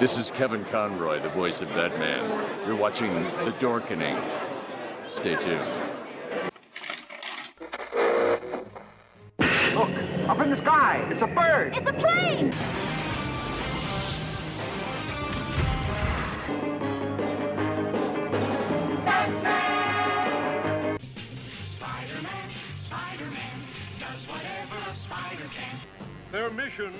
This is Kevin Conroy, the voice of Batman. You're watching The Dorkening. Stay tuned. Look, up in the sky. It's a bird. It's a plane! Batman. Spider-Man, Spider-Man does whatever a spider can. Their mission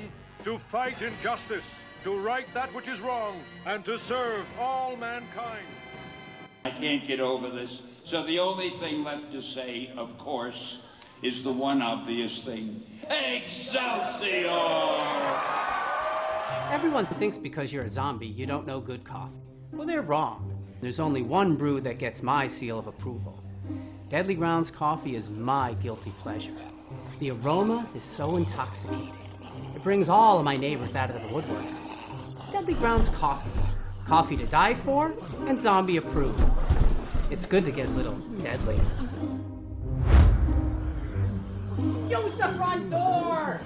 to fight injustice, to right that which is wrong, and to serve all mankind. I can't get over this. So the only thing left to say, of course, is the one obvious thing. Excelsior! Everyone thinks because you're a zombie, you don't know good coffee. Well, they're wrong. There's only one brew that gets my seal of approval. Deadly Grounds coffee is my guilty pleasure. The aroma is so intoxicating. It brings all of my neighbors out of the woodwork. Deadly Grounds coffee. Coffee to die for and zombie approved. It's good to get a little deadly. Use the front door!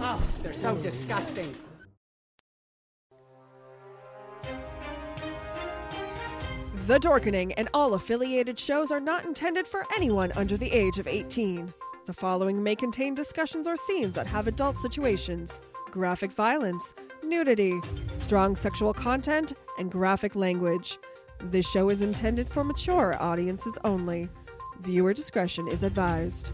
Oh, they're so disgusting. The Dorkening and all affiliated shows are not intended for anyone under the age of 18. The following may contain discussions or scenes that have adult situations, graphic violence, nudity, strong sexual content, and graphic language. This show is intended for mature audiences only. Viewer discretion is advised.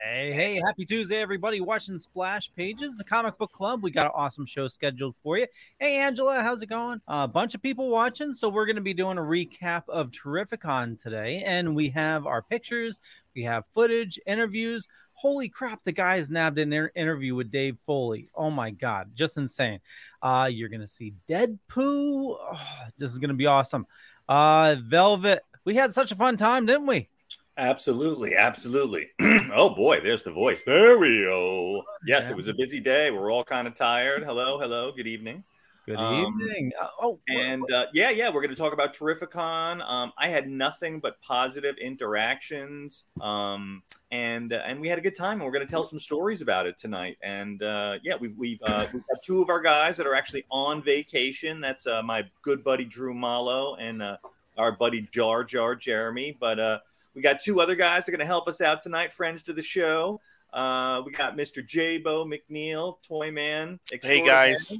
Hey, hey, happy Tuesday, everybody watching Splash Pages, the comic book club. We got an awesome show scheduled for you. Hey, Angela, how's it going? A bunch of people watching, so we're going to be doing a recap of Terrificon today. And we have our pictures, we have footage, interviews. Holy crap, the guys nabbed an inter- interview with Dave Foley. Oh my God, just insane. Uh, you're going to see Deadpool. Oh, this is going to be awesome. Uh, Velvet, we had such a fun time, didn't we? Absolutely, absolutely. oh boy, there's the voice. There we go. Yes, it was a busy day. We're all kind of tired. Hello, hello. Good evening. Good Um, evening. Uh, oh, And uh, yeah, yeah, we're going to talk about Terrificon. Um, I had nothing but positive interactions, um, and uh, and we had a good time. And we're going to tell some stories about it tonight. And uh, yeah, we've we've uh, we've got two of our guys that are actually on vacation. That's uh, my good buddy Drew Malo and uh, our buddy Jar Jar Jeremy. But uh, we got two other guys that are going to help us out tonight, friends to the show. Uh, we got Mr. J-Bo McNeil, Toy Man. Hey, guys.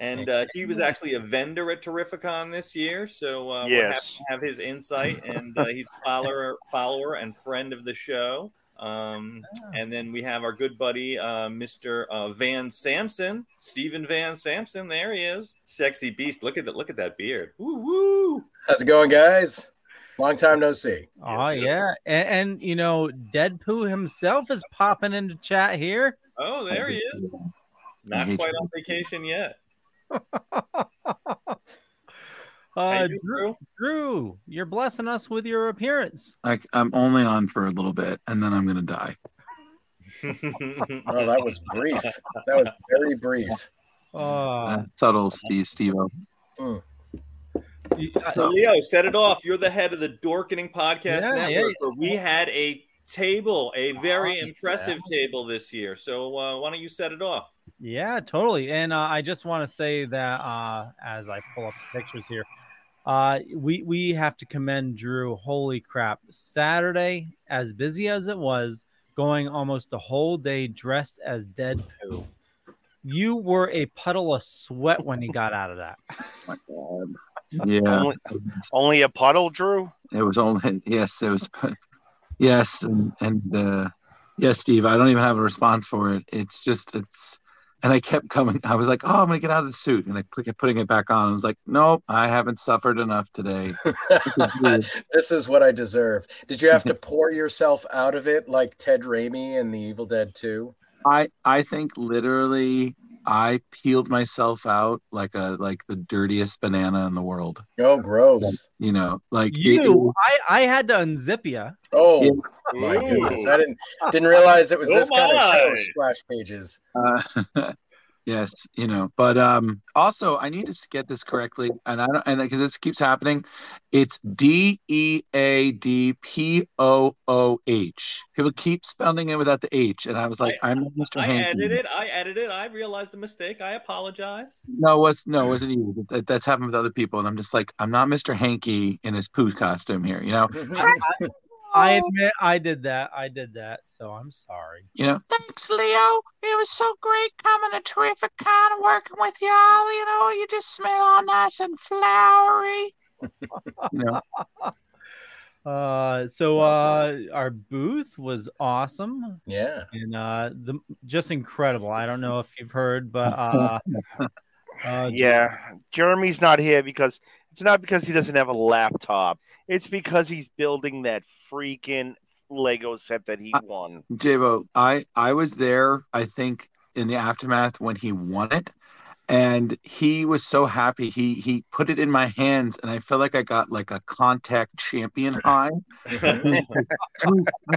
Extraordinaire. And uh, he was actually a vendor at Terrificon this year, so uh, we're happy to have his insight. And uh, he's a follower, follower and friend of the show. Um, and then we have our good buddy, uh, Mr. Uh, Van Sampson, Stephen Van Sampson. There he is, sexy beast. Look at that! Look at that beard. Woo woo! How's it going, guys? Long time no see. Oh yeah, and, and you know, Deadpoo himself is popping into chat here. Oh, there he is. Not quite on vacation yet. Uh, you, Drew, Drew, you're blessing us with your appearance. Like I'm only on for a little bit, and then I'm gonna die. Oh, that was brief. That was very brief. Uh, Uh, subtle, Steve, Steve. Mm. So, Leo, set it off. You're the head of the Dorkening Podcast Yeah, Network. yeah. where we had a table, a very Oh, impressive table this year. So uh, why don't you set it off? Yeah, totally. And uh, I just want to say that uh, as I pull up the pictures here, uh, we we have to commend Drew. Holy crap! Saturday, as busy as it was, going almost a whole day dressed as dead poo. You were a puddle of sweat when he got out of that. Yeah, Only, only a puddle, Drew. it was only yes, it was yes, and and uh, yes, Steve. I don't even have a response for it. It's just it's, and I kept coming. I was like, oh, I'm gonna get out of the suit, and I kept putting it back on. I was like, nope, I haven't suffered enough today. this is what I deserve. Did you have to pour yourself out of it like Ted Raimi in The Evil Dead 2? I I think literally I peeled myself out like a like the dirtiest banana in the world. Oh, gross. You know, like it- You, I, I had to unzip you. Oh, Yeah. my goodness! I didn't didn't realize it was Oh this kind of show. Splash pages. Uh, Yes, you know, but um also I need to get this correctly and I don't and because this keeps happening. It's D E A D P O O H. People keep spelling it without the H and I was like, I, am not Mr. I Hanky. edited it. I edited it. I realized the mistake. I apologize. No, it was no, it wasn't you. That, that's happened with other people and I'm just like, I'm not Mr. Hanky in his poo costume here, you know. I admit I did that. I did that. So I'm sorry. You know, Thanks, Leo. It was so great coming to Terrific Con and working with y'all. You know, you just smell all nice and flowery. you know. Uh, so uh, our booth was awesome. Yeah, and uh, the just incredible. I don't know if you've heard, but uh, uh, yeah, Jeremy's not here because it's not because he doesn't have a laptop. It's because he's building that freaking Lego set that he won. Jabo, I I was there. I think in the aftermath when he won it, and he was so happy. He he put it in my hands, and I felt like I got like a contact champion high. I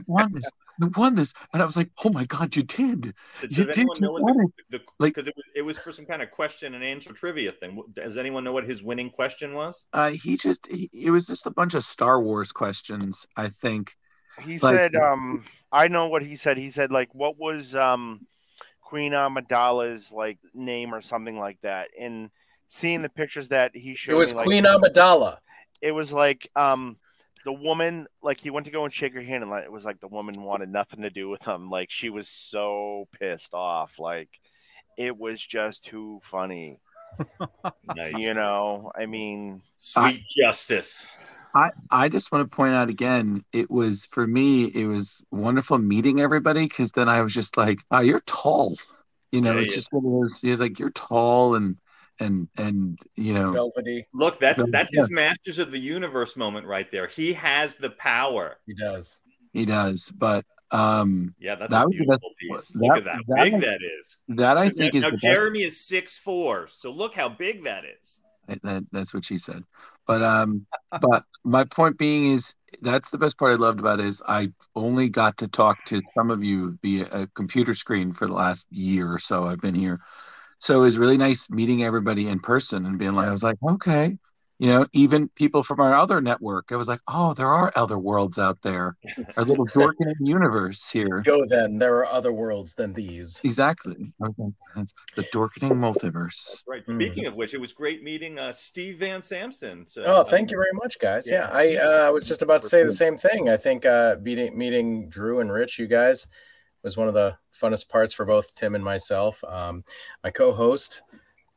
won this. I won this, and I was like, "Oh my god, you did! Does You did! anyone You know what it!" the, the because it was it was for some kind of question and answer trivia thing. Does anyone know what his winning question was? Uh, he just he, it was just a bunch of Star Wars questions. I think He Like- said, um, I know what he said. He said, like, what was um, Queen Amidala's like name or something like that? And seeing the pictures that he showed, It was me, like, Queen Amidala. It was like um, the woman, like he went to go and shake her hand, and like, it was like the woman wanted nothing to do with him. Like she was so pissed off. Like it was just too funny. Nice. You know, I mean, Sweet justice. I, I just want to point out again, it was for me, it was wonderful meeting everybody because then I was just like, oh, you're tall. You know, Yeah, it's he just one of those, you're like, you're tall and, and, and, you know, Velvety. Look, that's Yeah. that's his Masters of the Universe moment right there. He has the power. He does. he does. But, um, Yeah, that's That a was the beautiful best- piece. Look at that, that big was- that is. that I think now, is now the best- Jeremy is six four, so look how big that is. That, that- that's what she said. But um, but my point being is that's the best part I loved about it is I only got to talk to some of you via a computer screen for the last year or so I've been here. So it was really nice meeting everybody in person and being like, I was like, okay, you know, even people from our other network. I was like, oh, there are other worlds out there, our little dorking universe here. Go then. There are other worlds than these. Exactly, the dorkening multiverse. Right. Speaking of which, it was great meeting uh, Steve Van Samson. So, Oh, thank you very much, guys. Yeah, I uh, was just about to say the same thing. I think uh, meeting meeting Drew and Rich, you guys, was one of the funnest parts for both Tim and myself. Um, my co-host,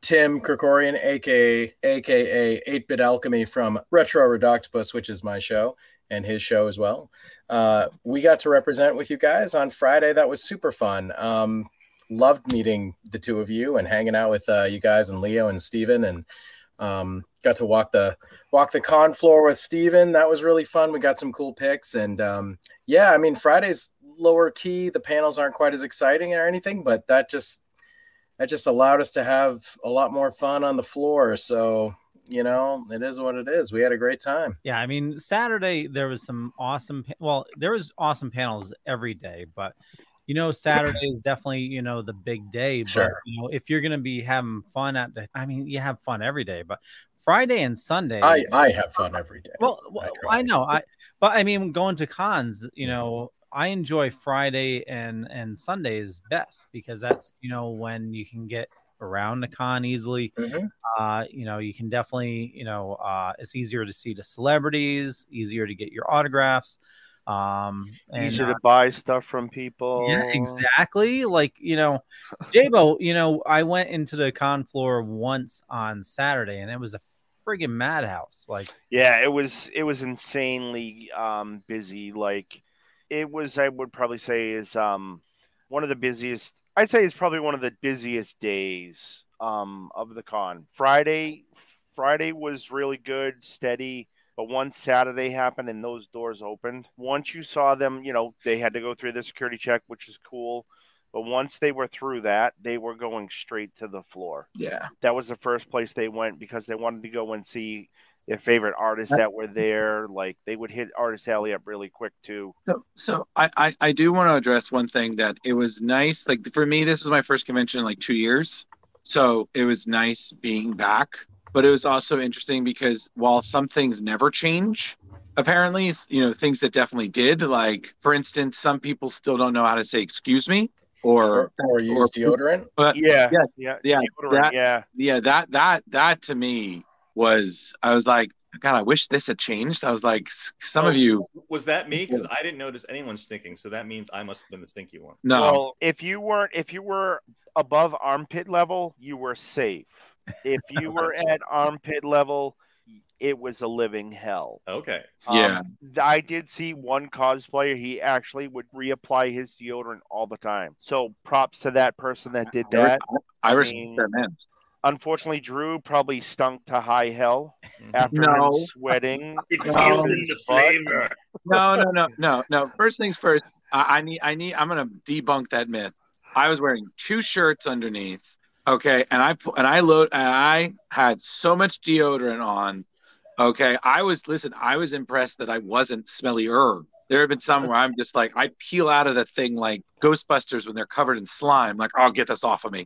Tim Krikorian, aka aka 8-Bit Alchemy from Retro Redoctopus, which is my show and his show as well. Uh, we got to represent with you guys on Friday. That was super fun. Um, loved meeting the two of you and hanging out with uh, you guys and Leo and Steven and um, got to walk the walk the con floor with Steven. That was really fun. We got some cool pics and um, yeah, I mean Friday's lower key. The panels aren't quite as exciting or anything, but that just that just allowed us to have a lot more fun on the floor. So you know, it is what it is. We had a great time. Yeah, I mean Saturday there was some awesome. Well, there was awesome panels every day, but you know Saturday is definitely you know the big day. But Sure. you know if you're gonna be having fun at the, I mean you have fun every day, but Friday and Sunday. I I have fun every day. Well, well, I, know. I but I mean going to cons, you know, I enjoy Friday and and Sundays best because that's you know when you can get around the con easily. Uh, you know, you can definitely, you know, uh, it's easier to see the celebrities, easier to get your autographs. Um, and easier uh, to buy stuff from people. yeah, exactly. Like, you know, Jabo, you know, I went into the con floor once on Saturday and it was a friggin' madhouse. Like, Yeah, it was it was insanely um busy. Like it was I would probably say is um one of the busiest I'd say it's probably one of the busiest days um of the con. Friday Friday was really good, steady, but once Saturday happened and those doors opened, once you saw them, you know, they had to go through the security check, which is cool. But once they were through that, they were going straight to the floor. Yeah. That was the first place they went because they wanted to go and see their favorite artists that were there. Like they would hit Artist Alley up really quick too. So, so I, I, I do want to address one thing that it was nice. Like for me, this was my first convention in like two years. So it was nice being back. But it was also interesting because while some things never change, apparently, you know, things that definitely did, like for instance, some people still don't know how to say excuse me or or, use deodorant. But Yeah, yeah, yeah, yeah, deodorant, that- yeah. yeah. That that that to me was I was like, God, I wish this had changed. I was like, s- some of Oh, you, was that me? Because I didn't notice anyone stinking, so that means I must have been the stinky one. no, Well, if you weren't, if you were above armpit level, you were safe. If you were at armpit level, it was a living hell. Okay. Yeah. Um, th- I did see one cosplayer. He actually would reapply his deodorant all the time. So props to that person that did I res- that. I I respect mean, that man. Unfortunately, Drew probably stunk to high hell after No. him sweating. It No. Um, seals in the flavor. no, no, no, no, no. First things first. I, I need, I need. I'm gonna debunk that myth. I was wearing two shirts underneath. Okay, and I pu- and I load. And I had so much deodorant on. Okay, I was listen. I was impressed that I wasn't smelly herb. There have been some where I'm just like I peel out of the thing like Ghostbusters when they're covered in slime. Like, oh, get this off of me.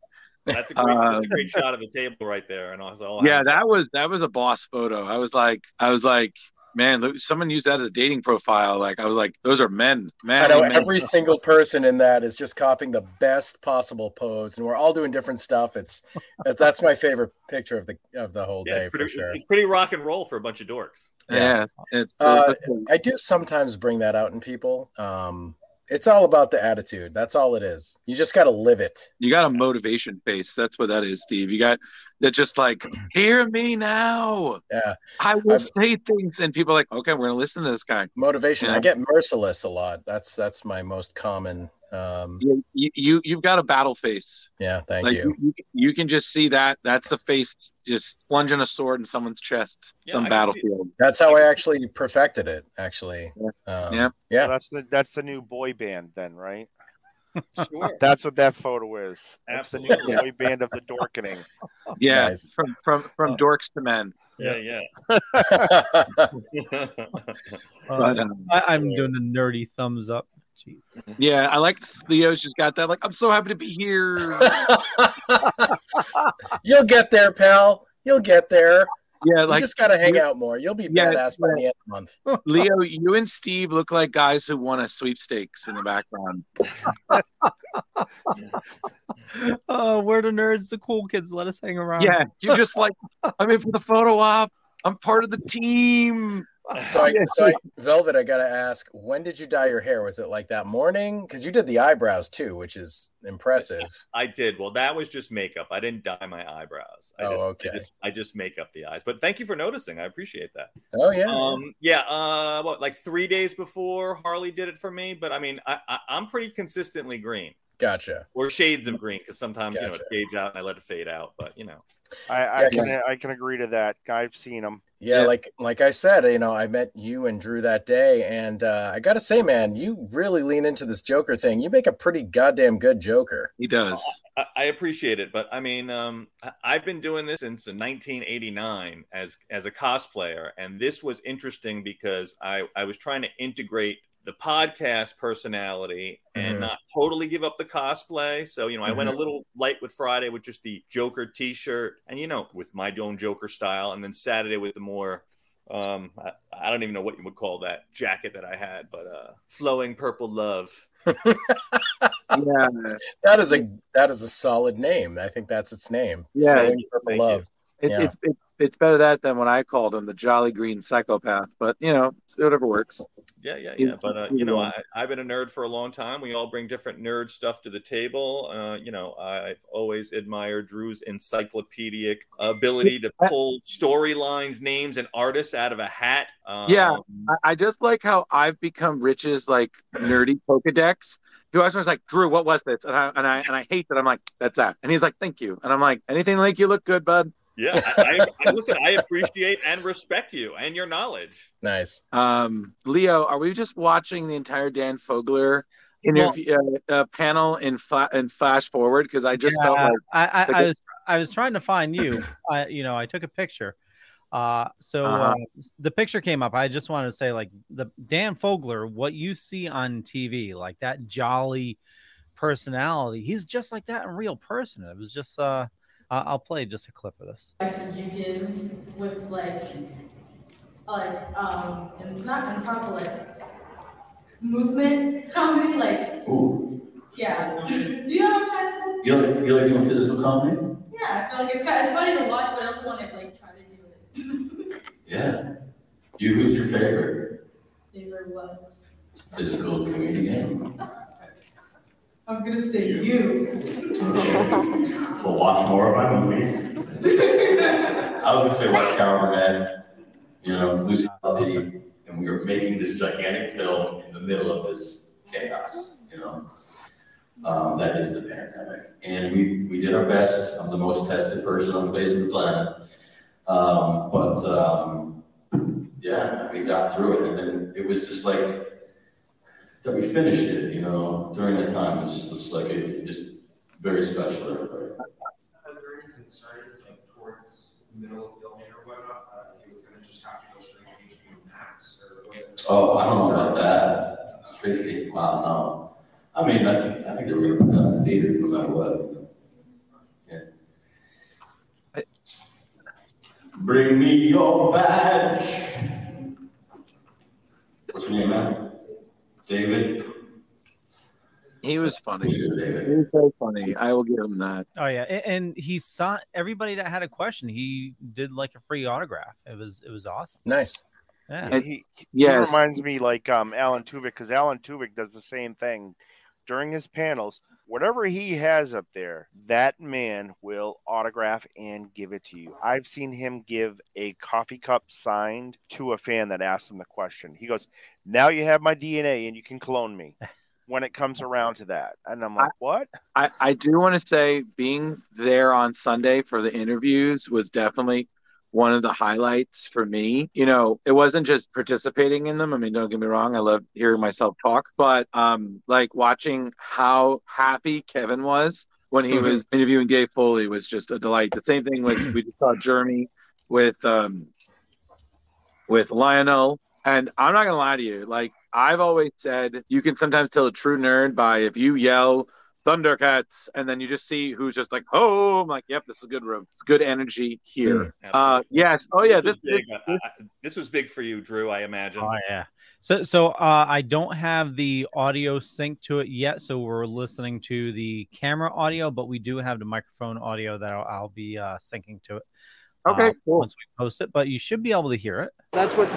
That's a great, that's a Um, great shot of the table right there, and I was all yeah having that was that was a boss photo i was like i was like man look, someone used that as a dating profile like i was like those are men man I know men. every single person in that is just copying the best possible pose, and we're all doing different stuff. It's that's my favorite picture of the of the whole Yeah, day it's for pretty, sure. it's pretty rock and roll for a bunch of dorks. yeah, it's Uh, I do sometimes bring that out in people. Um, it's all about the attitude. That's all it is. You just got to live it. you got a motivation face that's what that is steve you got that just like hear me now Yeah, i will I've- say things and people are like okay we're gonna listen to this guy motivation. I get merciless a lot. That's that's my most common. Um, you, you, you you've got a battle face yeah, thank like you. you. you can just see that that's the face just plunging a sword in someone's chest Yeah, some I battlefield That's how I actually perfected it. Actually, um, Yeah. yeah. So that's the that's the new boy band then, right? Sure. That's what that photo is. That's the new Absolutely. boy band of the dorkening. yeah Nice. from from from dorks to men Yeah, yeah. But, um, I, I'm doing a nerdy thumbs up. Jeez. Yeah, I like Leo's just got that. Like, I'm so happy to be here. You'll get there, pal. You'll get there. Yeah, you like just got to hang out more. You'll be Yeah, badass by yeah. the end of the month. Leo, you and Steve look like guys who won a sweepstakes in the background. Oh, we're the nerds, the cool kids. Let us hang around. Yeah, you're just like, I'm in for the photo op. I'm part of the team. So, I, so I, Velvet, I gotta ask, when did you dye your hair? Was it like that morning? Because you did the eyebrows too, which is impressive. I did. Well, that was just makeup. I didn't dye my eyebrows. I Oh, just, okay. I just, I just make up the eyes. But thank you for noticing. I appreciate that. Oh yeah. Um, yeah. Uh, what, like three days before Harley did it for me? But I mean, I, I, I'm pretty consistently green Gotcha. or shades of green because sometimes you know Gotcha. it fades out and I let it fade out. But you know, I, I Yeah, can 'cause- I can agree to that. I've seen them. Yeah, Yeah. like like I said, you know, I met you and Drew that day, and uh, I gotta say, man, you really lean into this Joker thing. You make a pretty goddamn good Joker. He does. I, I appreciate it, but I mean, um, I- I've been doing this since 1989 as as a cosplayer, and this was interesting because I I was trying to integrate the podcast personality and Mhm. not totally give up the cosplay. So you know, I went a Mhm. little light with Friday with just the Joker T-shirt, and you know, with my own Joker style, and then Saturday with the more. Um, I, I don't even know what you would call that jacket that I had, but uh, flowing purple love. Yeah, That is a that is a solid name. I think that's its name. Yeah. Flowing Purple Thank you. Love. it, Yeah. it's it, it's better that than what I called him, the jolly green psychopath. But you know, it's whatever works. Yeah, yeah, yeah. But uh, you know. I, I've been a nerd for a long time. We all bring different nerd stuff to the table. Uh, you know, I've always admired Drew's encyclopedic ability to pull storylines, names, and artists out of a hat. Um, Yeah. I, I just like how I've become Rich's like nerdy Pokedex. He always was like, Drew, what was this? And I and I and I hate that. I'm like, that's that. And he's like, thank you. And I'm like, anything make you look good, bud. Yeah. I, I, I, listen, I appreciate and respect you and your knowledge. Nice. Um, Leo, are we just watching the entire Dan Fogler interview uh, uh, panel in fla- in flash forward? Because I just felt like I, I, like I a- was I was trying to find you. I you know I took a picture. Uh, so Uh-huh. uh, the picture came up. I just wanted to say like the Dan Fogler, what you see on TV, like that jolly personality. He's just like that in real person. It was just uh, Uh, I'll play just a clip of this. advice would you give with like, like, um, and not in proper like movement comedy, like, Ooh, yeah. Do you know what I'm trying to say? you like, you like doing physical comedy? Yeah, I feel like it's kind it's funny to watch, but I also want to like try to do it. Yeah. You, who's your favorite Favorite what? physical comedian? I'm gonna say you. We'll watch more of my movies. I was gonna say watch Carol Burnett, you know, Lucy Healthy, and we were making this gigantic film in the middle of this chaos, you know? Um, that is the pandemic. And we, we did our best. I'm the most tested person on the face of the planet. Um, but, um, yeah, we got through it. And then it was just like, that we finished it, you know, during that time. It was just like, it just very special to everybody. Is there any concerns like towards middle of filming or whatnot, uh, he was gonna just have to go straight to HBO Max or was it? Oh, I don't know about that. Straight to eight, wow, no. I mean, I think, I think they were gonna put it in the theaters no matter what. Yeah. Bring me your badge. What's your name, man? David? He was funny. He was so funny. I will give him that. Oh yeah, a- and he saw everybody that had a question. He did like a free autograph. It was it was awesome. Nice. Yeah. Yeah, he, he Yes. reminds me like um, Alan Tudyk because Alan Tudyk does the same thing during his panels. Whatever he has up there, that man will autograph and give it to you. I've seen him give a coffee cup signed to a fan that asked him the question. He goes, "Now you have my DNA and you can clone me." When it comes around to that, and I'm like, "What?" I, I do want to say being there on Sunday for the interviews was definitely one of the highlights for me. You know, it wasn't just participating in them. I mean, don't get me wrong, I love hearing myself talk, but um like watching how happy Kevin was when he Mhm. was interviewing Dave Foley was just a delight. The same thing with we just saw Jeremy with um with Lionel. And I'm not gonna lie to you, like I've always said, you can sometimes tell a true nerd by if you yell Thundercats and then you just see who's just like, oh, I'm like, yep, this is a good room. It's good energy here. Uh, yes. Oh yeah. This, This, was big. I- I- this was big for you, Drew. I imagine. Oh yeah. So so uh, I don't have the audio sync to it yet, so we're listening to the camera audio, but we do have the microphone audio that I'll, I'll be uh, syncing to it. Okay, uh, Once we post it, but you should be able to hear it. That's what.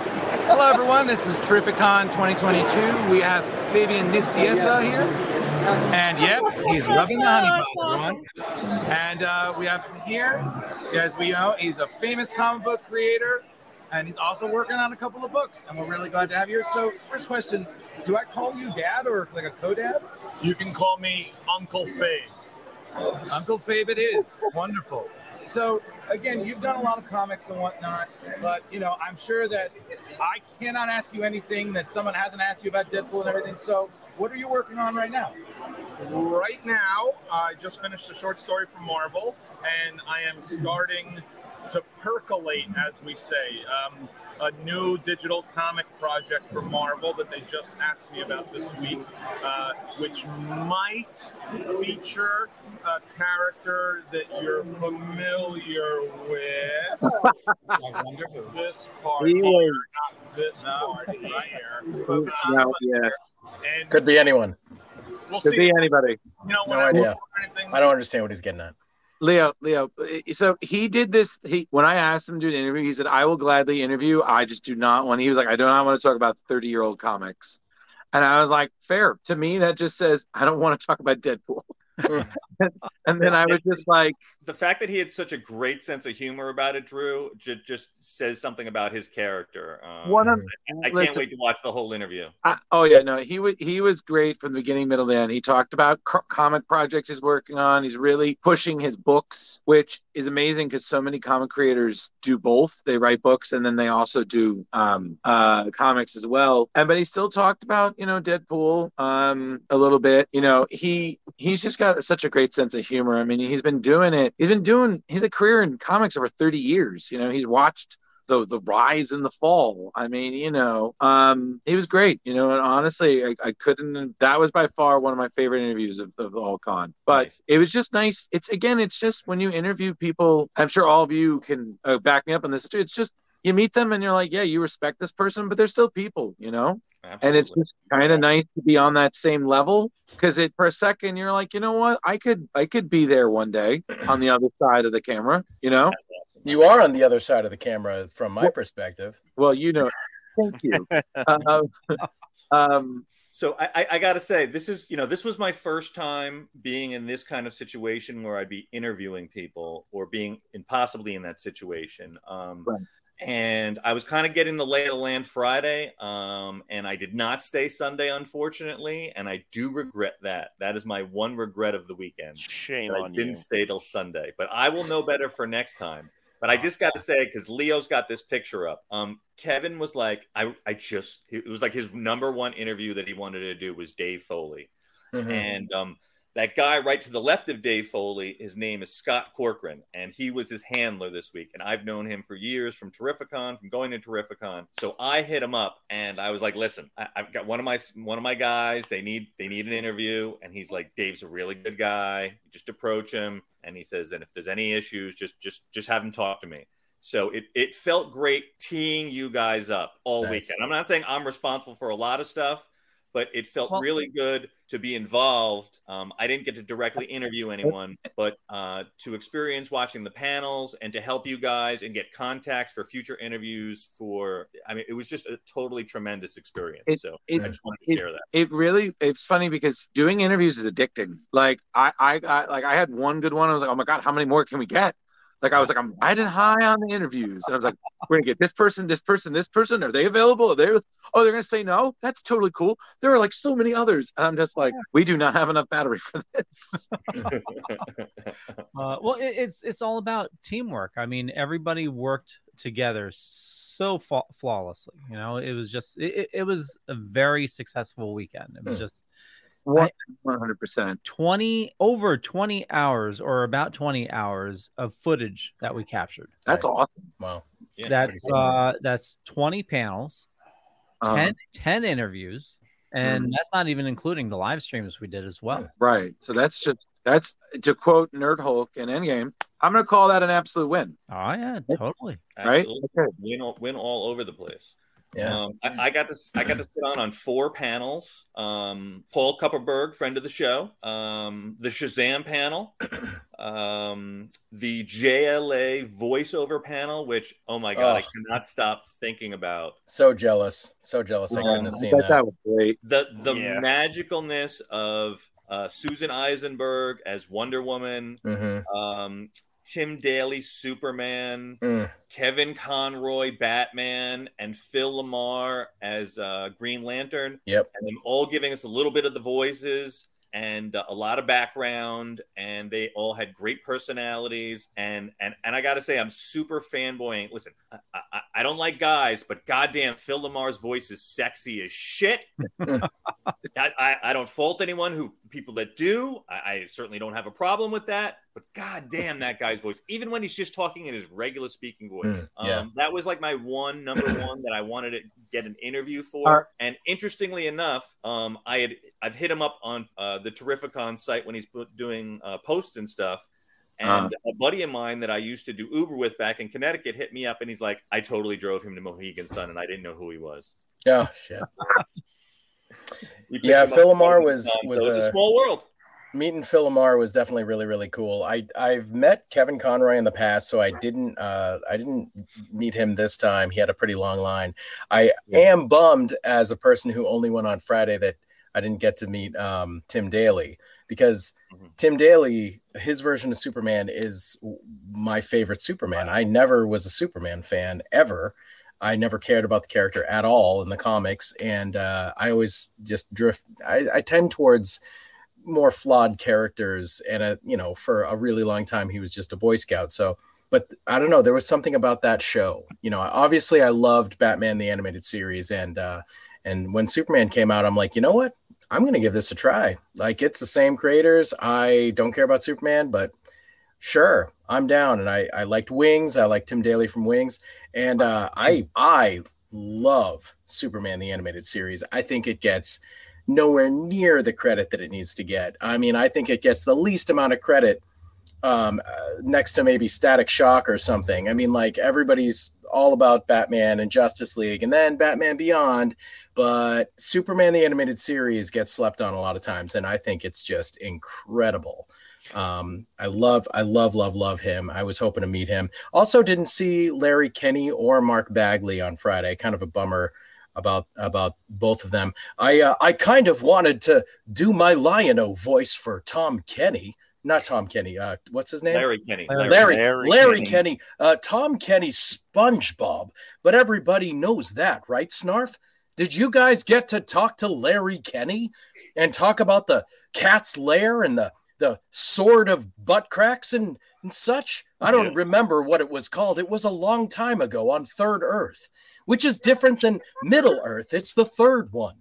Hello, everyone. This is Terrificon 2022. We have Fabian Nicieza here. And yep, he's rubbing the honey pot, everyone. And uh, we have him here. As we know, he's a famous comic book creator. And he's also working on a couple of books. And we're really glad to have you here. So, first question Do I call you dad or like a co dad? You can call me Uncle Fabe. Uncle Fabe it is. Wonderful. So again, you've done a lot of comics and whatnot, but you know, I'm sure that I cannot ask you anything that someone hasn't asked you about Deadpool and everything. So what are you working on right now? Right now, I just finished a short story from Marvel, and I am starting to percolate, as we say, um, a new digital comic project for Marvel that they just asked me about this week, uh, which might feature a character that you're familiar with. I wonder who. This part He here, not this part right here. But, uh, No, yeah. and Could be anyone. we'll Could see. be anybody. You know, No idea. look for anything- I don't understand what he's getting at. Leo, Leo. Eh, so he did this. He when I asked him to do an interview, he said, "I will gladly interview. I just do not want." He was like, "I do not want to talk about thirty year old comics," and I was like, "Fair." To me, that just says I don't want to talk about Deadpool. and then I was just like, the fact that he had such a great sense of humor about it, Drew, ju- just says something about his character. Um, One of- I, I can't listen- wait to watch the whole interview. I, oh yeah, no, he was he was great from the beginning, middle, to end. He talked about co- comic projects he's working on. He's really pushing his books, which is amazing because so many comic creators do both. They write books and then they also do um, uh, comics as well. And but he still talked about you know Deadpool um, a little bit. You know he he's just got such a great sense of humor. I mean he's been doing it. He's been doing. He's a career in comics over thirty years. You know he's watched the the rise and the fall. I mean, you know, um, he was great. You know, and honestly, I, I couldn't. That was by far one of my favorite interviews of, of the whole con. But it was just nice. It's again, it's just when you interview people. I'm sure all of you can uh, back me up on this too. It's just you meet them and you're like, yeah, you respect this person, but they're still people, you know. Absolutely. And it's just kind of nice to be on that same level because it for a second you're like, you know what, I could I could be there one day on the other side of the camera, you know. You are on the other side of the camera from my perspective. Well, you know, thank you. uh, um, So I, I, I got to say, this is you know this was my first time being in this kind of situation where I'd be interviewing people or being impossibly in that situation. Um, And I was kind of getting the lay of the land Friday, um, and I did not stay Sunday, unfortunately, and I do regret that. That is my one regret of the weekend. Shame that I didn't you. stay till Sunday, but I will know better for next time. But I just got to say, because Leo's got this picture up. Um, Kevin was like, I, I just, it was like his number one interview that he wanted to do was Dave Foley. Mhm. And um, that guy right to the left of Dave Foley, his name is Scott Corcoran, and he was his handler this week. And I've known him for years from Terrificon, from going to Terrificon. So I hit him up, and I was like, "Listen, I, I've got one of my one of my guys. They need they need an interview." And he's like, "Dave's a really good guy. Just approach him." And he says, "And if there's any issues, just just just have him talk to me." So it, it felt great teeing you guys up all Nice. weekend. I'm not saying I'm responsible for a lot of stuff, but it felt Well- really good to be involved. Um, I didn't get to directly interview anyone, but uh, to experience watching the panels and to help you guys and get contacts for future interviews. For I mean, it was just a totally tremendous experience. It- so it- I just wanted to it, share that. it really it's funny because doing interviews is addicting like I, I i like i had one good one i was like oh my god how many more can we get like i was like i'm riding high on the interviews and i was like we're gonna get this person this person this person are they available are they oh they're gonna say no that's totally cool there are like so many others and i'm just like we do not have enough battery for this Uh, well, it, it's it's all about teamwork. I mean, everybody worked together so fa- flawlessly. You know, it was just it, it- was a very successful weekend. It was Hmm. just One hundred percent. twenty over twenty hours or about twenty hours of footage that we captured. that's awesome wow That's uh that's twenty panels, Uh-huh. 10, 10 interviews, and Mhm. that's not even including the live streams we did as well. right so that's just that's to quote nerd hulk in endgame i'm gonna call that an absolute win Oh yeah, totally. Right? Absolutely. Win all, win all over the place. Yeah. Um, I, I got to I got to sit on on four panels. Um, Paul Kupperberg, friend of the show. Um, the Shazam panel. Um, the JLA voiceover panel, which oh my god, I cannot stop thinking about. So jealous. So jealous I couldn't Um, have seen thought that. that was great the the Yeah. magicalness of uh, Susan Eisenberg as Wonder Woman, Mhm. um, Tim Daly Superman, Mm. Kevin Conroy Batman, and Phil LaMarr as uh, Green Lantern, Yep. and them all giving us a little bit of the voices and uh, a lot of background, and they all had great personalities. And and and I got to say, I'm super fanboying. Listen, I, I, I don't like guys, but goddamn, Phil LaMarr's voice is sexy as shit. I, I, I don't fault anyone who people that do. I, I certainly don't have a problem with that. But goddamn that guy's voice, even when he's just talking in his regular speaking voice. Mm, yeah. Um, that was like my one number one that I wanted to get an interview for. Are- and interestingly enough, um, I had I've hit him up on uh, the Terrificon site when he's doing uh, posts and stuff. And Uh. a buddy of mine that I used to do Uber with back in Connecticut hit me up and he's like, I totally drove him to Mohegan Sun and I didn't know who he was. Oh shit. Yeah, him up Phil LaMarr was Sun, was so a a small world. meeting Phil LaMarr was definitely really really cool. I I've met Kevin Conroy in the past, so I didn't uh I didn't meet him this time. He had a pretty long line. I am bummed as a person who only went on Friday that I didn't get to meet um Tim Daly because Tim Daly his version of Superman is my favorite Superman. I never was a Superman fan ever. I never cared about the character at all in the comics, and uh, I always just drift. I, I tend towards more flawed characters, and a, you know, for a really long time, he was just a Boy Scout. So, but I don't know, there was something about that show. You know, obviously, I loved Batman the animated series, and uh, and when Superman came out, I'm like, you know what? I'm gonna give this a try. Like, it's the same creators. I don't care about Superman, but sure I'm down. And I, I liked Wings. I like Tim Daly from Wings. And uh, I I love Superman the animated series. I think it gets nowhere near the credit that it needs to get. I mean, I think it gets the least amount of credit um, uh, next to maybe Static Shock or something. I mean, like everybody's all about Batman and Justice League, and then Batman Beyond. But Superman the animated series gets slept on a lot of times, and I think it's just incredible. Um, I love, I love, love, love him. I was hoping to meet him. Also, didn't see Larry Kenney or Mark Bagley on Friday. Kind of a bummer about about both of them. I uh, I kind of wanted to do my Lion-O voice for Tom Kenny. Not Tom Kenny. Uh, what's his name? Larry Kenney. Larry. Larry Larry, Kenny. Kenny. Uh, Tom Kenny, SpongeBob. But everybody knows that, right, Snarf? Did you guys get to talk to Larry Kenney and talk about the cat's lair and the the sword of butt cracks and, and such? I don't remember what it was called. It was a long time ago on Third Earth, which is different than Middle Earth. It's the third one.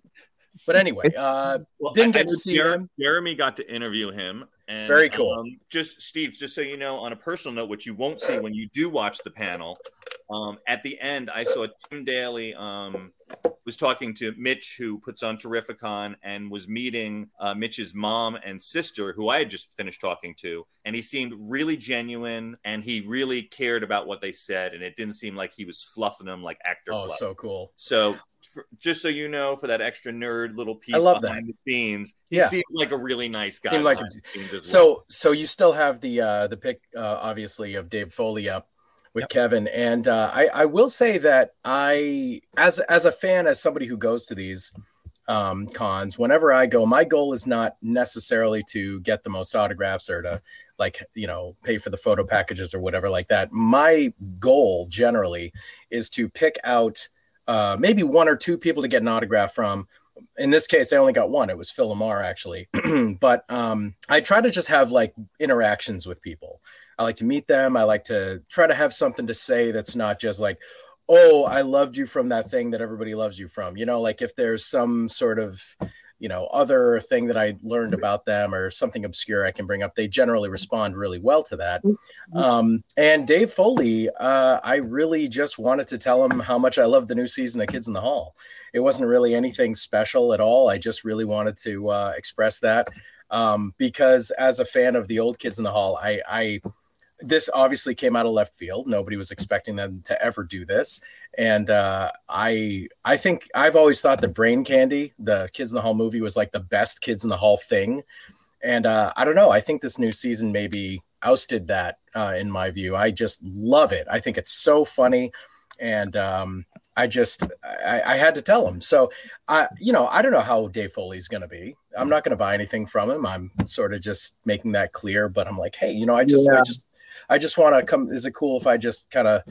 But anyway, uh, Well, didn't I- I get to see Jer- him. Jeremy got to interview him. And, Very cool. Um, just Steve, just so you know, on a personal note, which you won't see when you do watch the panel, um, at the end, I saw Tim Daly um, was talking to Mitch, who puts on Terrificon, and was meeting uh, Mitch's mom and sister, who I had just finished talking to, and he seemed really genuine, and he really cared about what they said, and it didn't seem like he was fluffing them like actor. Oh, fluff. so cool. So, for, just so you know, for that extra nerd little piece I love behind the scenes, he Yeah. seemed like a really nice guy. Seemed like behind the scenes as so well. so you still have the uh the pick uh obviously of Dave Foley up with Kevin and uh I I will say that I as as a fan as somebody who goes to these um cons whenever I go my goal is not necessarily to get the most autographs or to like you know pay for the photo packages or whatever like that my goal generally is to pick out uh maybe one or two people to get an autograph from in this case, I only got one. It was Phil LaMarr, actually. but um, I try to just have like interactions with people. I like to meet them. I like to try to have something to say that's not just like, oh, I loved you from that thing that everybody loves you from. You know, like if there's some sort of, you know, other thing that I learned about them or something obscure I can bring up, they generally respond really well to that. Um, and Dave Foley, uh, I really just wanted to tell him how much I love the new season of Kids in the Hall. It wasn't really anything special at all. I just really wanted to uh, express that um, because as a fan of the old Kids in the Hall, I, I this obviously came out of left field. Nobody was expecting them to ever do this, and uh, I I think I've always thought the Brain Candy, the Kids in the Hall movie, was like the best Kids in the Hall thing. And uh, I don't know. I think this new season maybe ousted that uh, in my view. I just love it. I think it's so funny, and um, I just I, I had to tell him. So I you know I don't know how Dave Foley's going to be. I'm not going to buy anything from him. I'm sort of just making that clear. But I'm like, hey, you know, I just I just I just want to come. Is it cool if I just kind of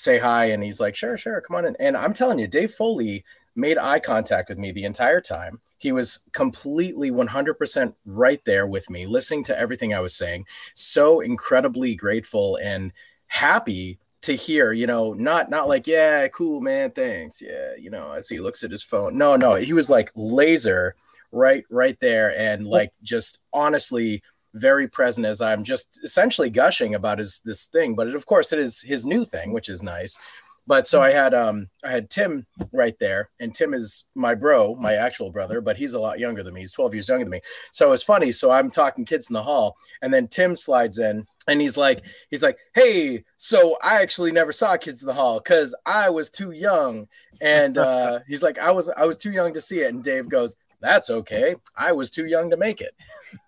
say hi? And he's like, sure, sure, come on in. And I'm telling you, Dave Foley made eye contact with me the entire time. He was completely 100% right there with me, listening to everything I was saying. So incredibly grateful and happy to hear, you know, not not like, yeah, cool, man, thanks. Yeah, you know, as he looks at his phone. No, no, he was like laser right right there and like just honestly very present as I'm just essentially gushing about his this thing. But it, of course, it is his new thing, which is nice. But so I had um I had Tim right there, and Tim is my bro, my actual brother, but he's a lot younger than me. He's 12 years younger than me. So it's funny. So I'm talking kids in the hall, and then Tim slides in and he's like, he's like, hey, so I actually never saw kids in the hall because I was too young. And uh he's like, I was I was too young to see it. And Dave goes, That's okay. I was too young to make it.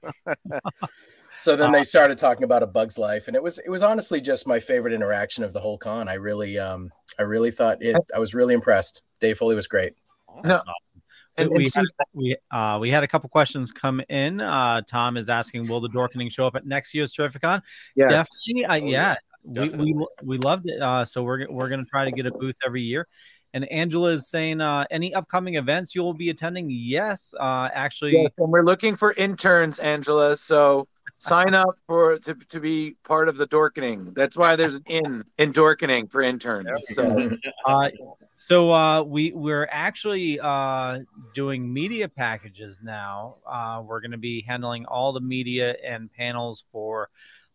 So then they started talking about a bug's life, and it was it was honestly just my favorite interaction of the whole con. I really um I really thought it. I was really impressed. Dave Foley was great. That's And- we and had, we uh we had a couple questions come in. Uh Tom is asking, will the Dorkening show up at next year's Terrificon? Yes. Definitely. Uh, Oh, yeah, yeah. we, we we loved it. Uh, so we're we're gonna try to get a booth every year. And Angela is saying, uh, any upcoming events you'll be attending? Yes, uh, actually, Yes, and we're looking for interns, Angela. So sign up for to, to be part of the Dorkening. That's why there's an in in Dorkening for interns. So uh, so uh, we we're actually uh, doing media packages now. Uh, we're going to be handling all the media and panels for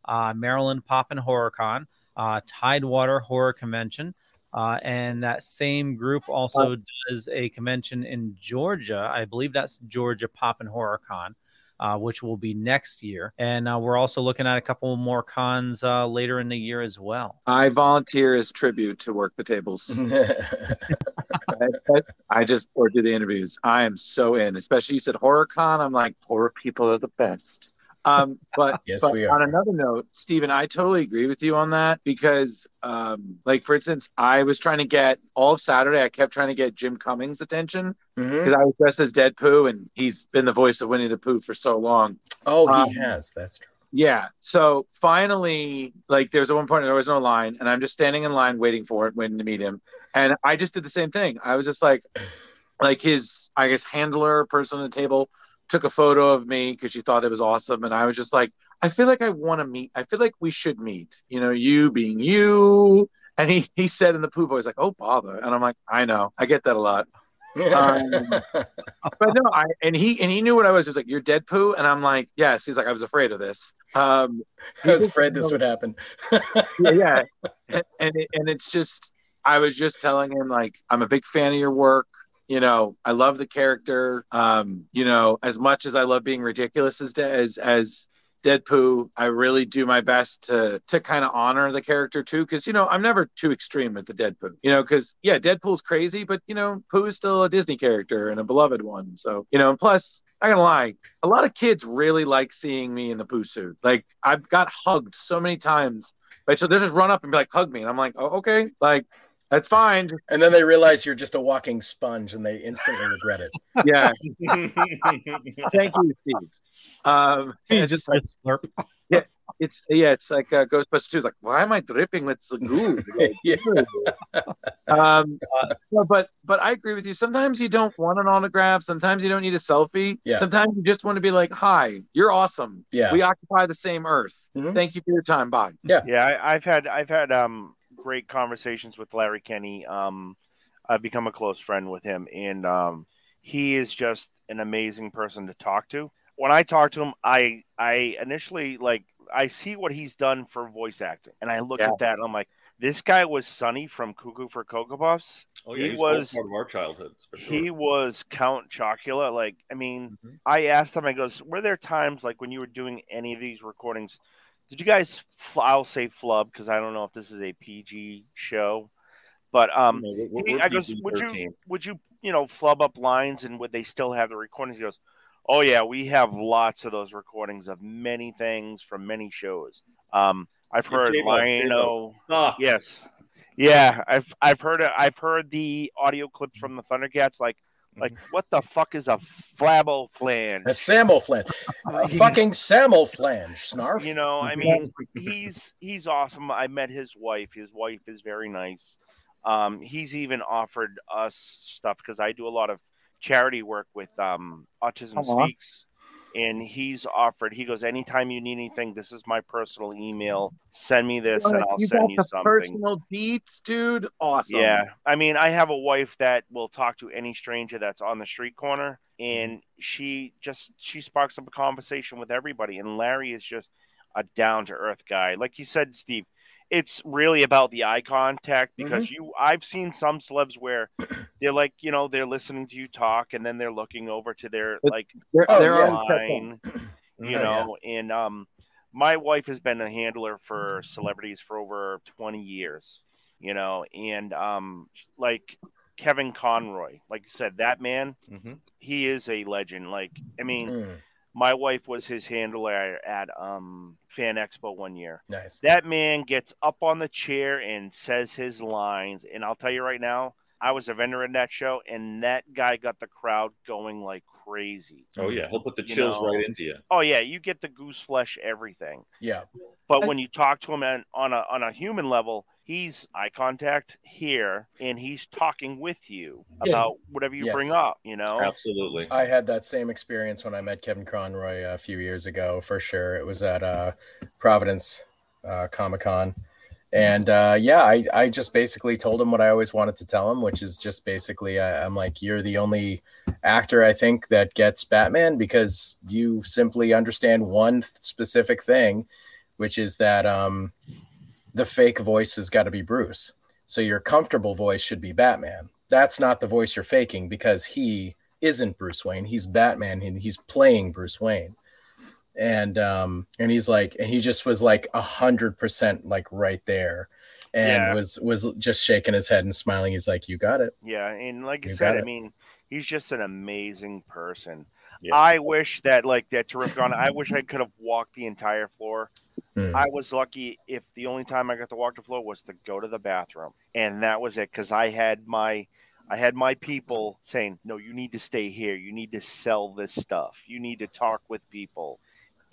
uh, Maryland Pop and Horror Con, uh, Tidewater Horror Convention. Uh, and that same group also does a convention in Georgia. I believe that's Georgia Pop and Horror Con, uh, which will be next year. And uh, we're also looking at a couple more cons uh, later in the year as well. I volunteer as tribute to work the tables. I, I just or do the interviews. I am so in. Especially you said horror con. I'm like horror people are the best. Um, but, Yes, but we are. on another note, Stephen, I totally agree with you on that because, um, like for instance, I was trying to get all of Saturday. I kept trying to get Jim Cummings' attention because I was dressed as Dead Pooh, and he's been the voice of Winnie the Pooh for so long. Oh, he Um, has. That's true. Yeah. So finally, like there's at one point there was no line, and I'm just standing in line waiting for it, waiting to meet him. And I just did the same thing. I was just like, like his, I guess, handler, person on the table took a photo of me because she thought it was awesome. And I was just like, I feel like I want to meet. I feel like we should meet. You know, you being you. And he he said in the poo voice, like, oh bother. And I'm like, I know. I get that a lot. Um, but no, I and he and he knew what I was. He was like, "You're dead poo," and I'm like, "Yes." He's like, "I was afraid of this." Um, I was afraid this would happen. yeah, yeah. And and, it, and it's just, I was just telling him like, I'm a big fan of your work. You know, I love the character. Um, you know, as much as I love being ridiculous as as as Deadpoo, I really do my best to to kind of honor the character too, because you know I'm never too extreme with the Deadpoo. You know, because yeah, Deadpool's crazy, but you know, Pooh is still a Disney character and a beloved one. So you know, and plus, I gonna lie, a lot of kids really like seeing me in the Pooh suit. Like I've got hugged so many times. Like so, they just run up and be like, "Hug me," and I'm like, "Oh, okay." Like that's fine. And then they realize you're just a walking sponge, and they instantly regret it. Yeah. Thank you, Steve. Um, You just like, slurp. yeah, it's yeah, it's like uh, Ghostbusters 2. It's like, why am I dripping with the goo? um, uh, no, but but I agree with you. Sometimes you don't want an autograph. Sometimes you don't need a selfie. Yeah. Sometimes you just want to be like, "Hi, you're awesome. Yeah. we occupy the same Earth. Mhm. Thank you for your time. Bye." Yeah. Yeah, I, I've had I've had um great conversations with Larry Kenney. Um, I've become a close friend with him, and um, he is just an amazing person to talk to. When I talk to him, I I initially like I see what he's done for voice acting, and I look Yeah. at that and I'm like, this guy was Sonny from Cuckoo for Cocoa Puffs. Oh yeah, he was part of our childhoods for sure. he was Count Chocula. Like, I mean, Mm-hmm. I asked him, I goes, were there times like when you were doing any of these recordings, did you guys, I'll say flub because I don't know if this is a PG show, but um, No, we're- we're I goes, would you, would you, you know, flub up lines and would they still have the recordings? He goes, oh yeah, we have lots of those recordings of many things from many shows. Um, I've heard J-Lo, Lion-O. Ah. Yes. Yeah, I've I've heard. I've heard the audio clips from the Thundercats. Like, like what the fuck is a flabbo flange? A Sammo flange, a fucking Sammo flange, snarf. You know, I mean, he's he's awesome. I met his wife. His wife is very nice. Um, he's even offered us stuff because I do a lot of charity work with um, Autism Aw. Speaks, and he's offered. He goes, anytime you need anything, this is my personal email. Send me this, and I'll you send got you the something. personal beats, dude. Awesome. Yeah, I mean, I have a wife that will talk to any stranger that's on the street corner, and mm-hmm. she just she sparks up a conversation with everybody. And Larry is just a down to earth guy, like you said, Steve. It's really about the eye contact because you. I've seen some celebs where they're like, you know, they're listening to you talk, and then they're looking over to their But like they're- their they're always line, you Oh, know, and um, my wife has been a handler for celebrities for over 20 years you know and um like kevin conroy like you said that man Mm-hmm. he is a legend. Like i mean Mm, my wife was his handler at um fan expo one year nice. that man gets up on the chair and says his lines and i'll tell you right now i was a vendor in that show and that guy got the crowd going like crazy Oh yeah, he'll put the You chills know. right into you. oh yeah you get the goose flesh everything Yeah. but when you talk to him on, on a on a human level, he's eye contact here, and he's talking with you Yeah. about whatever you Yes. bring up. You know, Absolutely. I had that same experience when I met Kevin Conroy a few years ago, for sure. It was at uh, Providence uh, Comic Con. And uh, yeah, I, I just basically told him what I always wanted to tell him, which is just basically, I, I'm like, you're the only actor I think that gets Batman because you simply understand one specific thing, which is that um, the fake voice has got to be Bruce. So your comfortable voice should be Batman. That's not the voice you're faking because he isn't Bruce Wayne. He's Batman and he's playing Bruce Wayne. And um and he's like and he just was like a hundred percent like right there and Yeah. was was just shaking his head and smiling. He's like, You got it. Yeah, and like I You said, I mean, he's just an amazing person. Yeah. I wish that like that terrific on. I wish I could have walked the entire floor. Hmm. I was lucky if the only time I got to walk the floor was to go to the bathroom, and that was it because I had my. I had my people saying, "No, you need to stay here. You need to sell this stuff. You need to talk with people."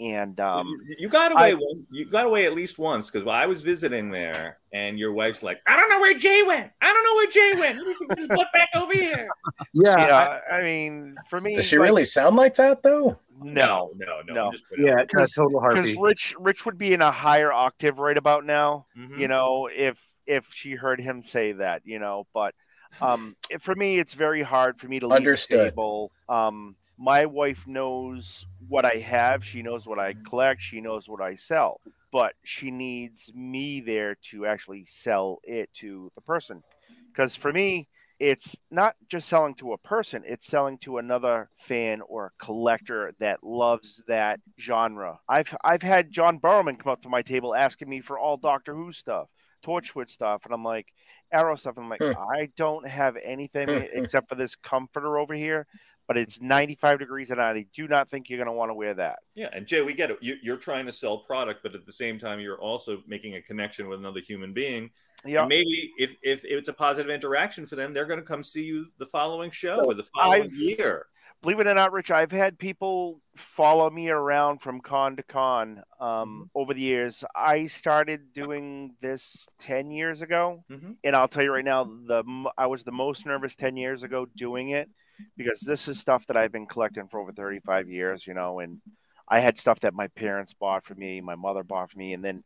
And um, You- you got away. I- one, you got away at least once because I was visiting there, and your wife's like, "I don't know where Jay went. I don't know where Jay went. He needs to get his butt back over here." yeah, I, I mean, for me, Does she like- really sound like that though? No, no, no. no. just put it Yeah, out. that's total Because harpy. Rich, Rich would be in a higher octave right about now. Mhm. You know, if if she heard him say that, you know. But um, for me, it's very hard for me to leave Understood. the table. Um, my wife knows what I have. She knows what I mm-hmm. collect. She knows what I sell. But she needs me there to actually sell it to the person. Because for me, it's not just selling to a person, it's selling to another fan or collector that loves that genre. I've I've had John Barrowman come up to my table asking me for all Doctor Who stuff, Torchwood stuff, and I'm like, Arrow stuff. And I'm like. I don't have anything except for this comforter over here, but it's 95 degrees and I do not think you're going to want to wear that. Yeah, and Jay, we get it. You, you're trying to sell product, but at the same time, you're also making a connection with another human being. Yeah. Maybe if, if it's a positive interaction for them, they're going to come see you the following show or the following I've- year. believe it or not, Rich, I've had people follow me around from con to con um, over the years. I started doing this ten years ago, Mhm. and I'll tell you right now, the I was the most nervous ten years ago doing it because this is stuff that I've been collecting for over thirty five years, you know, and I had stuff that my parents bought for me, my mother bought for me, and then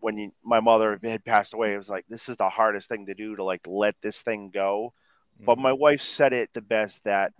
when you, my mother had passed away, it was like this is the hardest thing to do to like let this thing go. But my mm-hmm. wife said it the best that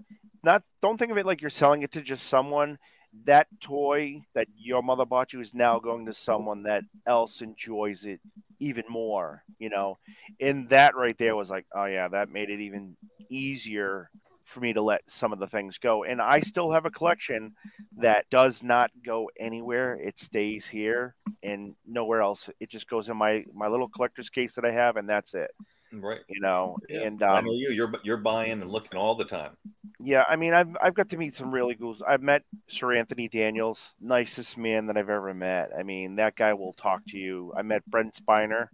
not don't think of it like you're selling it to just someone. That toy that your mother bought you is now going to someone that else enjoys it even more, you know. And that right there was like, oh yeah, that made it even easier for me to let some of the things go. And I still have a collection that does not go anywhere. It stays here and nowhere else. It just goes in my my little collector's case that I have, and that's it. Right. You know, Yeah. and I um, know you. You're you're buying and looking all the time. yeah, I mean, I've I've got to meet some really cool. I've met Sir Anthony Daniels, nicest man that I've ever met. I mean, that guy will talk to you. I met Brent Spiner.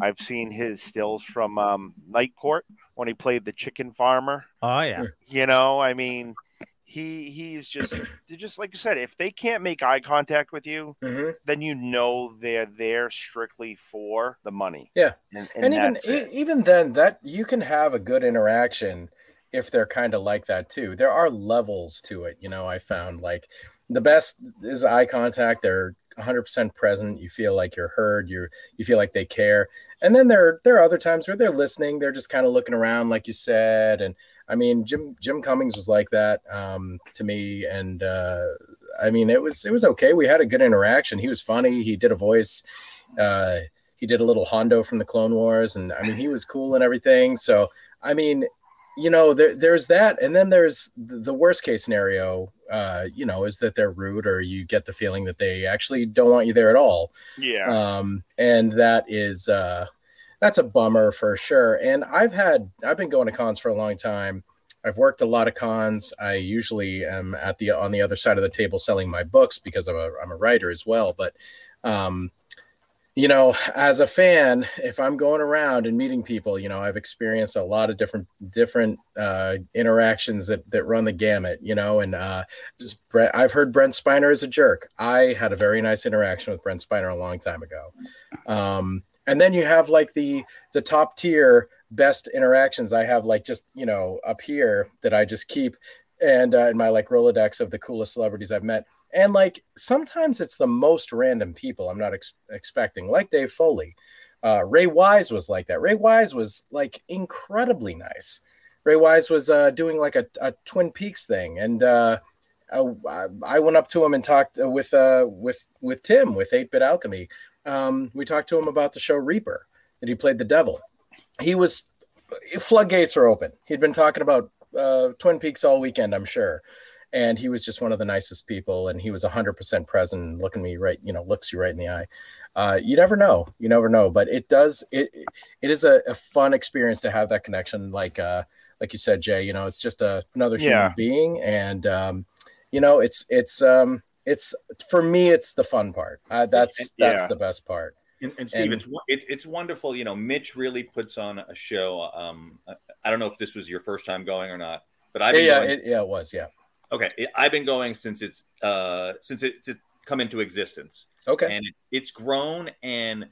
I've seen his stills from um, Night Court when he played the chicken farmer. Oh yeah. You know, I mean, he he's just just like you said. If they can't make eye contact with you, Mhm. then you know they're there strictly for the money. Yeah. and, and, even e- it. even then that you can have a good interaction if they're kind of like that too there are levels to it you know i found like the best is eye contact they're 100% present you feel like you're heard you're you feel like they care and then there there are other times where they're listening they're just kind of looking around like you said and i mean jim jim cummings was like that um, to me and uh, i mean it was it was okay we had a good interaction he was funny he did a voice uh, he did a little Hondo from the Clone Wars, and I mean he was cool and everything. So I mean, you know, there, there's that, and then there's the the worst case scenario. Uh, you know, is that they're rude, or you get the feeling that they actually don't want you there at all. Yeah. Um, and that is uh, that's a bummer for sure. And I've had I've been going to cons for a long time. I've worked a lot of cons. I usually am at the on the other side of the table selling my books because I'm a I'm a writer as well. But um, you know, as a fan, if I'm going around and meeting people, you know, I've experienced a lot of different different uh, interactions that that run the gamut. You know, and uh, Brent, I've heard Brent Spiner is a jerk. I had a very nice interaction with Brent Spiner a long time ago. Um, and then you have like the the top tier best interactions. I have like just you know up here that I just keep and uh, in my like Rolodex of the coolest celebrities I've met. And like sometimes it's the most random people I'm not ex- expecting, like Dave Foley. Uh, Ray Wise was like that. Ray Wise was like incredibly nice. Ray Wise was uh, doing like a, a Twin Peaks thing, and uh, I, I went up to him and talked uh, with uh, with with Tim with Eight Bit Alchemy. Um, we talked to him about the show Reaper that he played the devil. He was floodgates are open. He'd been talking about uh, Twin Peaks all weekend, I'm sure, and he was just one of the nicest people. And he was 100% present, looking me right, you know, looks you right in the eye. Uh, you never know, you never know, but it does. It it is a, a fun experience to have that connection, like uh, like you said, Jay. You know, it's just a, another human Yeah. being, and um, you know, it's it's um, it's for me, it's the fun part. Uh, that's that's the best part. And, and Steve, And- it's it, it's wonderful. You know, Mitch really puts on a show. Um, I- I don't know if this was your first time going or not, but I've yeah, yeah, going, it, yeah, it was, yeah. Okay. I've been going since it's uh since it's, it's come into existence. Okay. and it, it's grown and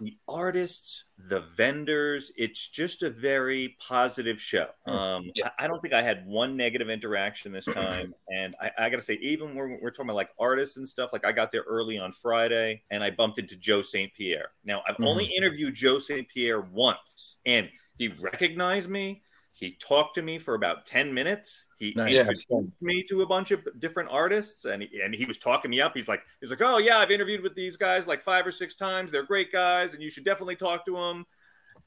the artists, the vendors, it's just a very positive show. Hmm. Um, I, I don't think I had one negative interaction this time. and I, I got to say, even when we're talking about like artists and stuff, like I got there early on Friday and I bumped into Joe St. Pierre. Now, I've only Mhm. interviewed Joe St. Pierre once and he recognized me. He talked to me for about 10 minutes. He Nice. Yeah. introduced me to a bunch of different artists and he, and he was talking me up. He's like, he's like, oh yeah, I've interviewed with these guys like five or six times. They're great guys and you should definitely talk to them.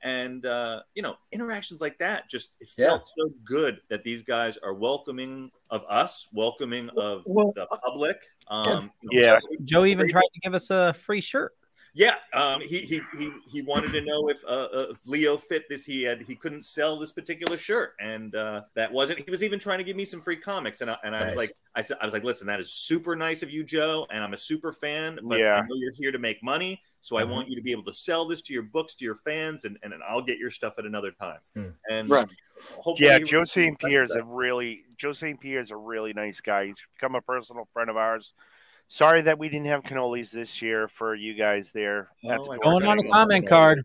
And, uh, you know, interactions like that, just, it Yeah. felt so good that these guys are welcoming of us, welcoming of Well, the public. Um, you know, Yeah. Joe- Joe even tried to give us a free shirt. Yeah, um, he, he he he wanted to know if uh, uh, if Leo fit this. He had he couldn't sell this particular shirt, and uh, that wasn't. He was even trying to give me some free comics, and I, and I was like, I said, I was like, listen, that is super nice of you, Joe, and I'm a super fan, but Yeah. I know you're here to make money, so I Mhm. want you to be able to sell this to your books to your fans, and and I'll get your stuff at another time. Hmm. And Right. Yeah, he Joe St. Pierre is a really Joe St. Pierre is a really nice guy. He's become a personal friend of ours. Sorry that we didn't have cannolis this year for you guys there. at Oh, the Going on a comment card.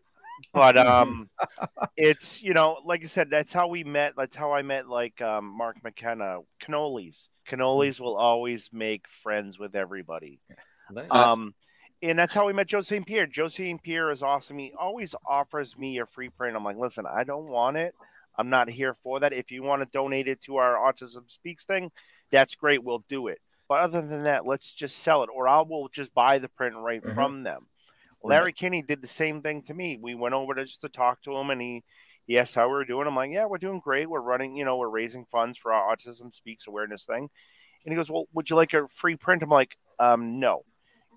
But um, it's you know, like I said, that's how we met. That's how I met like um, Mark McKenna. Cannolis, cannolis will always make friends with everybody. Nice. Um, and that's how we met Joe St. Pierre. Joe St. Pierre is awesome. He always offers me a free print. I'm like, listen, I don't want it. I'm not here for that. If you want to donate it to our Autism Speaks thing, that's great. We'll do it. But other than that, let's just sell it, or I will just buy the print right Mhm. from them. Larry Kenney did the same thing to me. We went over to just to talk to him, and he he asked how we were doing. I'm like, yeah, we're doing great. We're running, you know, we're raising funds for our Autism Speaks awareness thing. And he goes, well, would you like a free print? I'm like, um, no.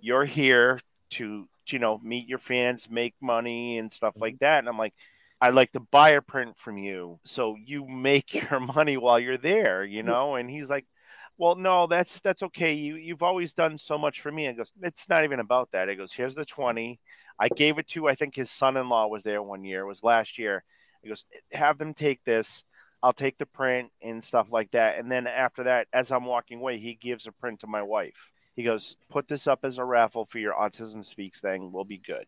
You're here to, you know, meet your fans, make money, and stuff like that. And I'm like, I'd like to buy a print from you so you make your money while you're there, you know? And he's like, well, no, that's that's okay. You you've always done so much for me. And goes, it's not even about that. It goes, here's the twenty. I gave it to I think his son-in-law was there one year. It was last year. He goes, have them take this. I'll take the print and stuff like that. And then after that, as I'm walking away, he gives a print to my wife. He goes, put this up as a raffle for your Autism Speaks thing. We'll be good.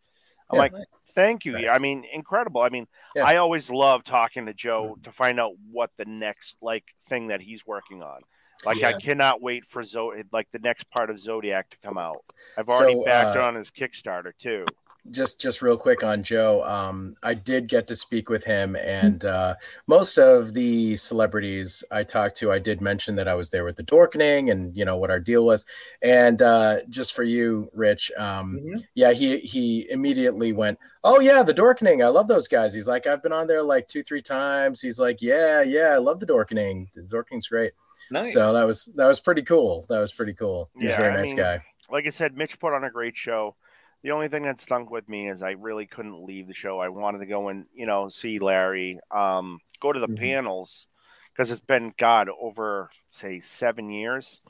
I'm Yeah. like, thank you. Nice. I mean, incredible. I mean, Yeah. I always love talking to Joe mm-hmm. to find out what the next like thing that he's working on. Like I cannot wait for Zo- like the next part of Zodiac to come out. I've already So, backed uh, on his Kickstarter too. just just real quick on Joe. Um, I did get to speak with him, and uh, most of the celebrities I talked to, I did mention that I was there with the Dorkening, and you know what our deal was. And uh, just for you, Rich, um, yeah, he he immediately went, "Oh yeah, the Dorkening. I love those guys." He's like, "I've been on there like two, three times." He's like, "Yeah, yeah, I love the Dorkening. The Dorkening's great." Nice. So that was that was pretty cool. That was pretty cool. He's a very I nice mean, guy. Like I said, Mitch put on a great show. The only thing that stunk with me is I really couldn't leave the show. I wanted to go and you know see Larry, um, go to the Mm-hmm. panels because it's been God over say seven years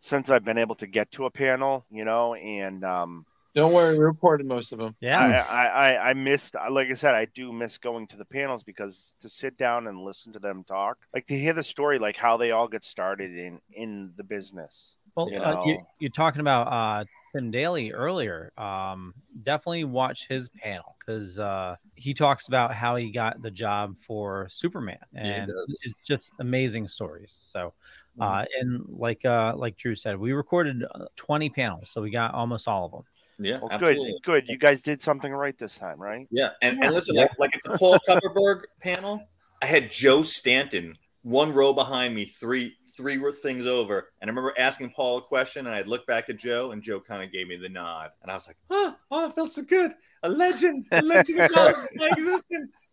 since I've been able to get to a panel. You know, and um, Don't worry, we recorded most of them. I, I, I, I missed, like I said, I do miss going to the panels because to sit down and listen to them talk, like to hear the story, like how they all get started in in the business. Well, you uh, know? you, you're talking about uh, Tim Daly earlier. Um, definitely watch his panel because uh, he talks about how he got the job for Superman, and does. it's just amazing stories. So, Mm-hmm. uh, and like uh, like Drew said, we recorded uh, 20 panels, so we got almost all of them. Yeah, Well, good, good. You guys did something right this time, right? Yeah, and, Yeah. and listen, Yeah. like, like at the Paul Kupperberg panel, I had Joe Staton one row behind me, three three things over. And I remember asking Paul a question, and I'd look back at Joe, and Joe kind of gave me the nod. And I was like, oh, oh, it felt so good. A legend, a legend of my my existence.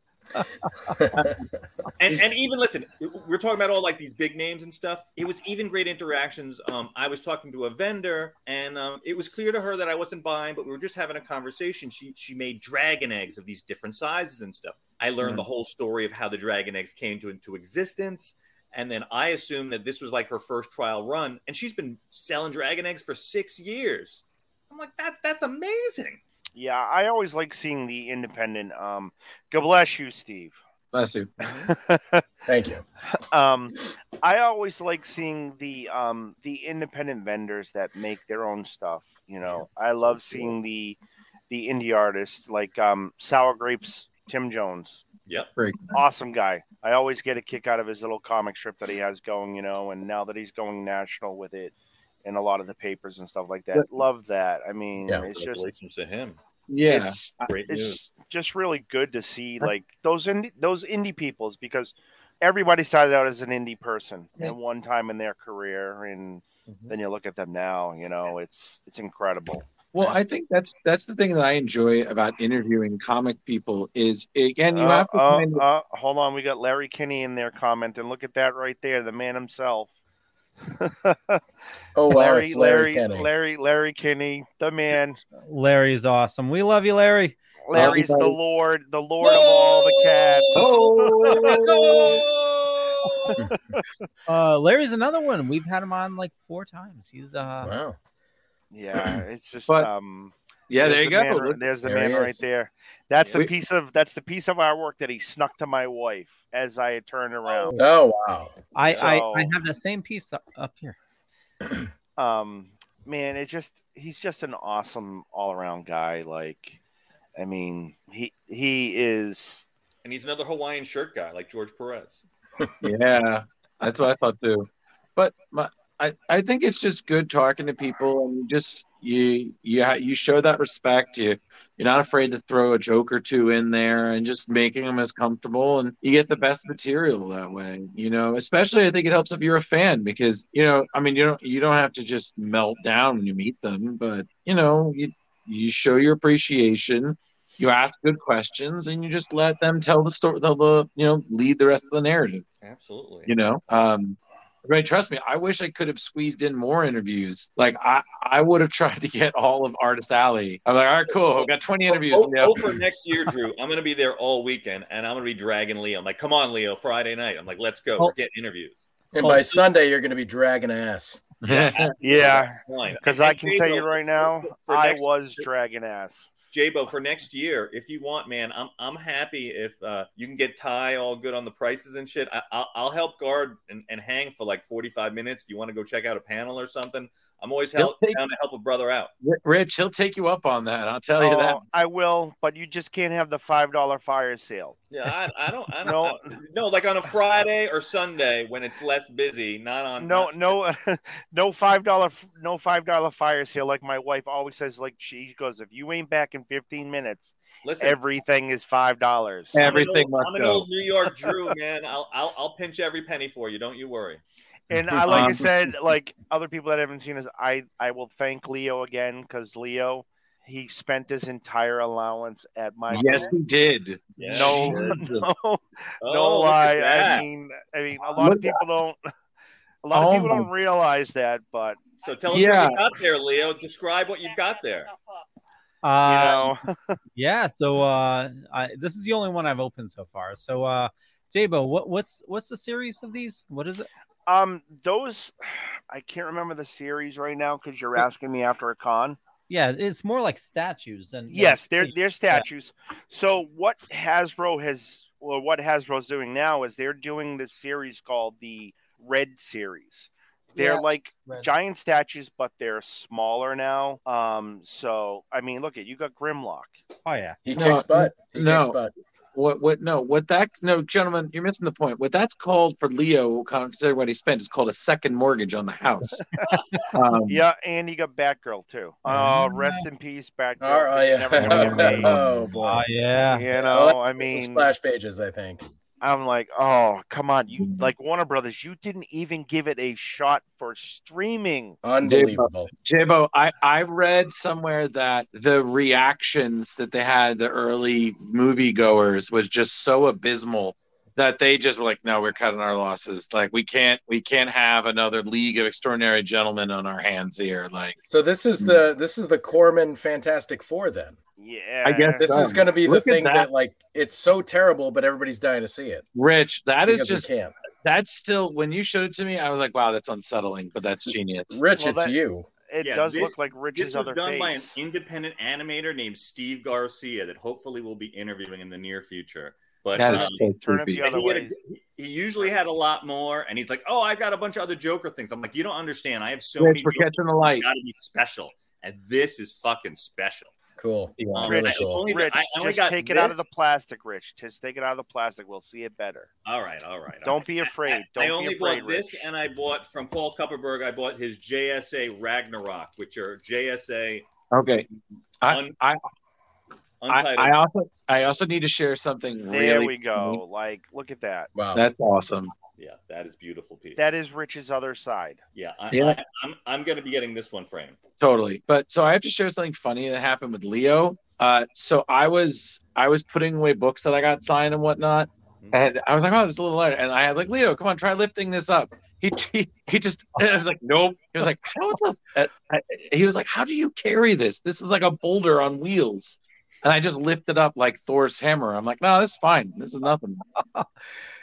And and even listen, we're talking about all like these big names and stuff. It was even great interactions. Um, I was talking to a vendor, and um, it was clear to her that I wasn't buying, but we were just having a conversation. She she made dragon eggs of these different sizes and stuff. I learned Mm. the whole story of how the dragon eggs came to into existence. And then I assumed that this was like her first trial run, and she's been selling dragon eggs for six years. I'm like, that's that's amazing. Yeah, I always like seeing the independent. Um, God bless you, Steve. Bless you. Thank you. Um, I always like seeing the um the independent vendors that make their own stuff. You know, I love seeing the the indie artists like um Sour Grapes, Tim Jones. Yep. Awesome guy. I always get a kick out of his little comic strip that he has going, you know, and now that he's going national with it in a lot of the papers and stuff like that. Yep. Love that. I mean, Yeah, it's just congratulations to him. Yeah. it's, Great it's news. just really good to see like those indie those indie peoples because everybody started out as an indie person at one time in their career and Mm-hmm. then you look at them now you know it's it's incredible Well, I think that's that's the thing that I enjoy about interviewing comic people is again you Uh, have to uh, kind of, uh, hold on we got larry kenney in there commenting look at that right there the man himself Oh, larry it's Larry larry Kenney. larry larry kenney the man Larry's awesome. We love you, Larry. larry's the lord the lord of all the cats uh, Larry's another one. We've had him on like four times. He's uh wow. Yeah, it's just But- um Yeah, there's there you the go. man- there's the there man right there. That's the We- piece of that's the piece of artwork that he snuck to my wife as I turned around. Oh wow. I, I So- I have the same piece up, up here. um man, it just he's just an awesome all around guy. Like I mean, he he is And he's another Hawaiian shirt guy like George Perez. yeah, that's what I thought too. But my, I, I think it's just good talking to people and just you you ha- you show that respect. You you're not afraid to throw a joke or two in there and just making them as comfortable and you get the best material that way. You know, especially I think it helps if you're a fan because you know I mean you don't you don't have to just melt down when you meet them, but you know you you show your appreciation. You ask good questions and you just let them tell the story, the, the you know, lead the rest of the narrative Absolutely. you know um everybody trust me i wish i could have squeezed in more interviews like i i would have tried to get all of artist alley i'm like all right cool i've got 20 interviews Oh, Yeah. oh, for next year, Drew. I'm going to be there all weekend, and I'm going to be dragging Leo. I'm like, come on, Leo, Friday night. I'm like, let's go. Oh. We're getting interviews. And by Sunday, you're going to be dragging ass. Yeah, yeah, because And- I can tell you right now, for- for I was dragging ass. Jabo, for next year, if you want, man, I'm I'm happy if uh, you can get Ty all good on the prices and shit. I, I'll, I'll help guard and, and hang for like 45 minutes. If you want to go check out a panel or something, I'm always He'll help, take- down to help a brother out. Rich he'll take you up on that i'll tell you that Oh, I will, but you just can't have the five dollar fire sale. Yeah, I, I don't, I don't, No. I- no, like on a Friday or Sunday when it's less busy, not on. No, not- no, no five dollar, no five dollar fire sale. Like my wife always says, like she goes, if you ain't back in fifteen minutes, Listen. everything is five dollars. I'm an old, I'm an old New York Drew, man. I'll, I'll, I'll pinch every penny for you. Don't you worry. And I like I Um, said, like other people that haven't seen us, I I will thank Leo again because Leo he spent his entire allowance at my yes he did no no Oh, no look lie. I mean I mean a lot of Look- people don't a lot of Oh people don't realize that, but So tell us Yeah. what you got there, Leo. Describe what you've got there. Uh, yeah. So uh, I, this is the only one I've opened so far. So uh, Jabo, what what's what's the series of these? What is it? Um, those I can't remember the series right now because you're asking me after a con. Yeah, it's more like statues than than- Yes, they're they're statues. So what Hasbro has, well, what Hasbro's doing now is they're doing this series called the Red Series. They're Yeah, like Red. giant statues, but they're smaller now. Um, so I mean, look at you got Grimlock. Oh yeah, He No, kicks butt. He no. kicks butt. What what no what that no gentlemen you're missing the point what that's called for leo consider what he spent is called a second mortgage on the house um, Yeah, and you got Batgirl too. Oh, rest in peace, Batgirl. Oh, She's yeah. never gonna get made. Oh, boy. Oh yeah. You know, that's I mean, splash pages, I think. I'm like, oh come on, you mm-hmm. like Warner Brothers, you didn't even give it a shot for streaming. Unbelievable. Jabo, I, I read somewhere that the reactions that they had, the early moviegoers, was just so abysmal that they just were like, no, we're cutting our losses. Like we can't we can't have another League of Extraordinary Gentlemen on our hands here. Like So this is hmm. the this is the Corman Fantastic Four then. Yeah, I guess This so. is going to be the Look at thing that. that. like it's so terrible, but everybody's dying to see it. Rich, that is just can't. that's still when you showed it to me, I was like, wow, that's unsettling, but that's genius. Rich, Well, it's that- you. It Yeah, does this- look like Rich's This was other done face. by an independent animator named Steve Garcia that hopefully we'll be interviewing in the near future. But That is um, so Turn it the other he, had a- way. he usually had a lot more, and he's like, "Oh, I've got a bunch of other Joker things." I'm like, "You don't understand. I have so Rich, many. we're Joker catching the light. Got to be special, and this is fucking special." Cool. Yeah. It's really it's cool. only Rich, I only just got take it out of the plastic, Rich. Just take it out of the plastic. We'll see it better. All right, all right. all Don't right. be afraid. Don't be afraid. I be only afraid, bought this, Rich. and I bought from Paul Kupperberg. I bought his JSA Ragnarok, which are JSA Okay. I, Un- I, I, untitled. I also I also need to share something There really we go. Like, look at that. Wow. That's awesome. Yeah, that is beautiful piece. That is Rich's other side. yeah, I, Yeah. I, I'm I'm going to be getting this one framed. Totally. But so I have to share something funny that happened with Leo. Uh, so I was I was putting away books that I got signed and whatnot, and I was like, oh, this is a little lighter. And I had like Leo, come on, try lifting this up. He he, he just and I was like, nope. He was like, how the? uh, I, he was like, how do you carry this? This is like a boulder on wheels. And I just lifted up like Thor's hammer. I'm like, no, this is fine. This is nothing.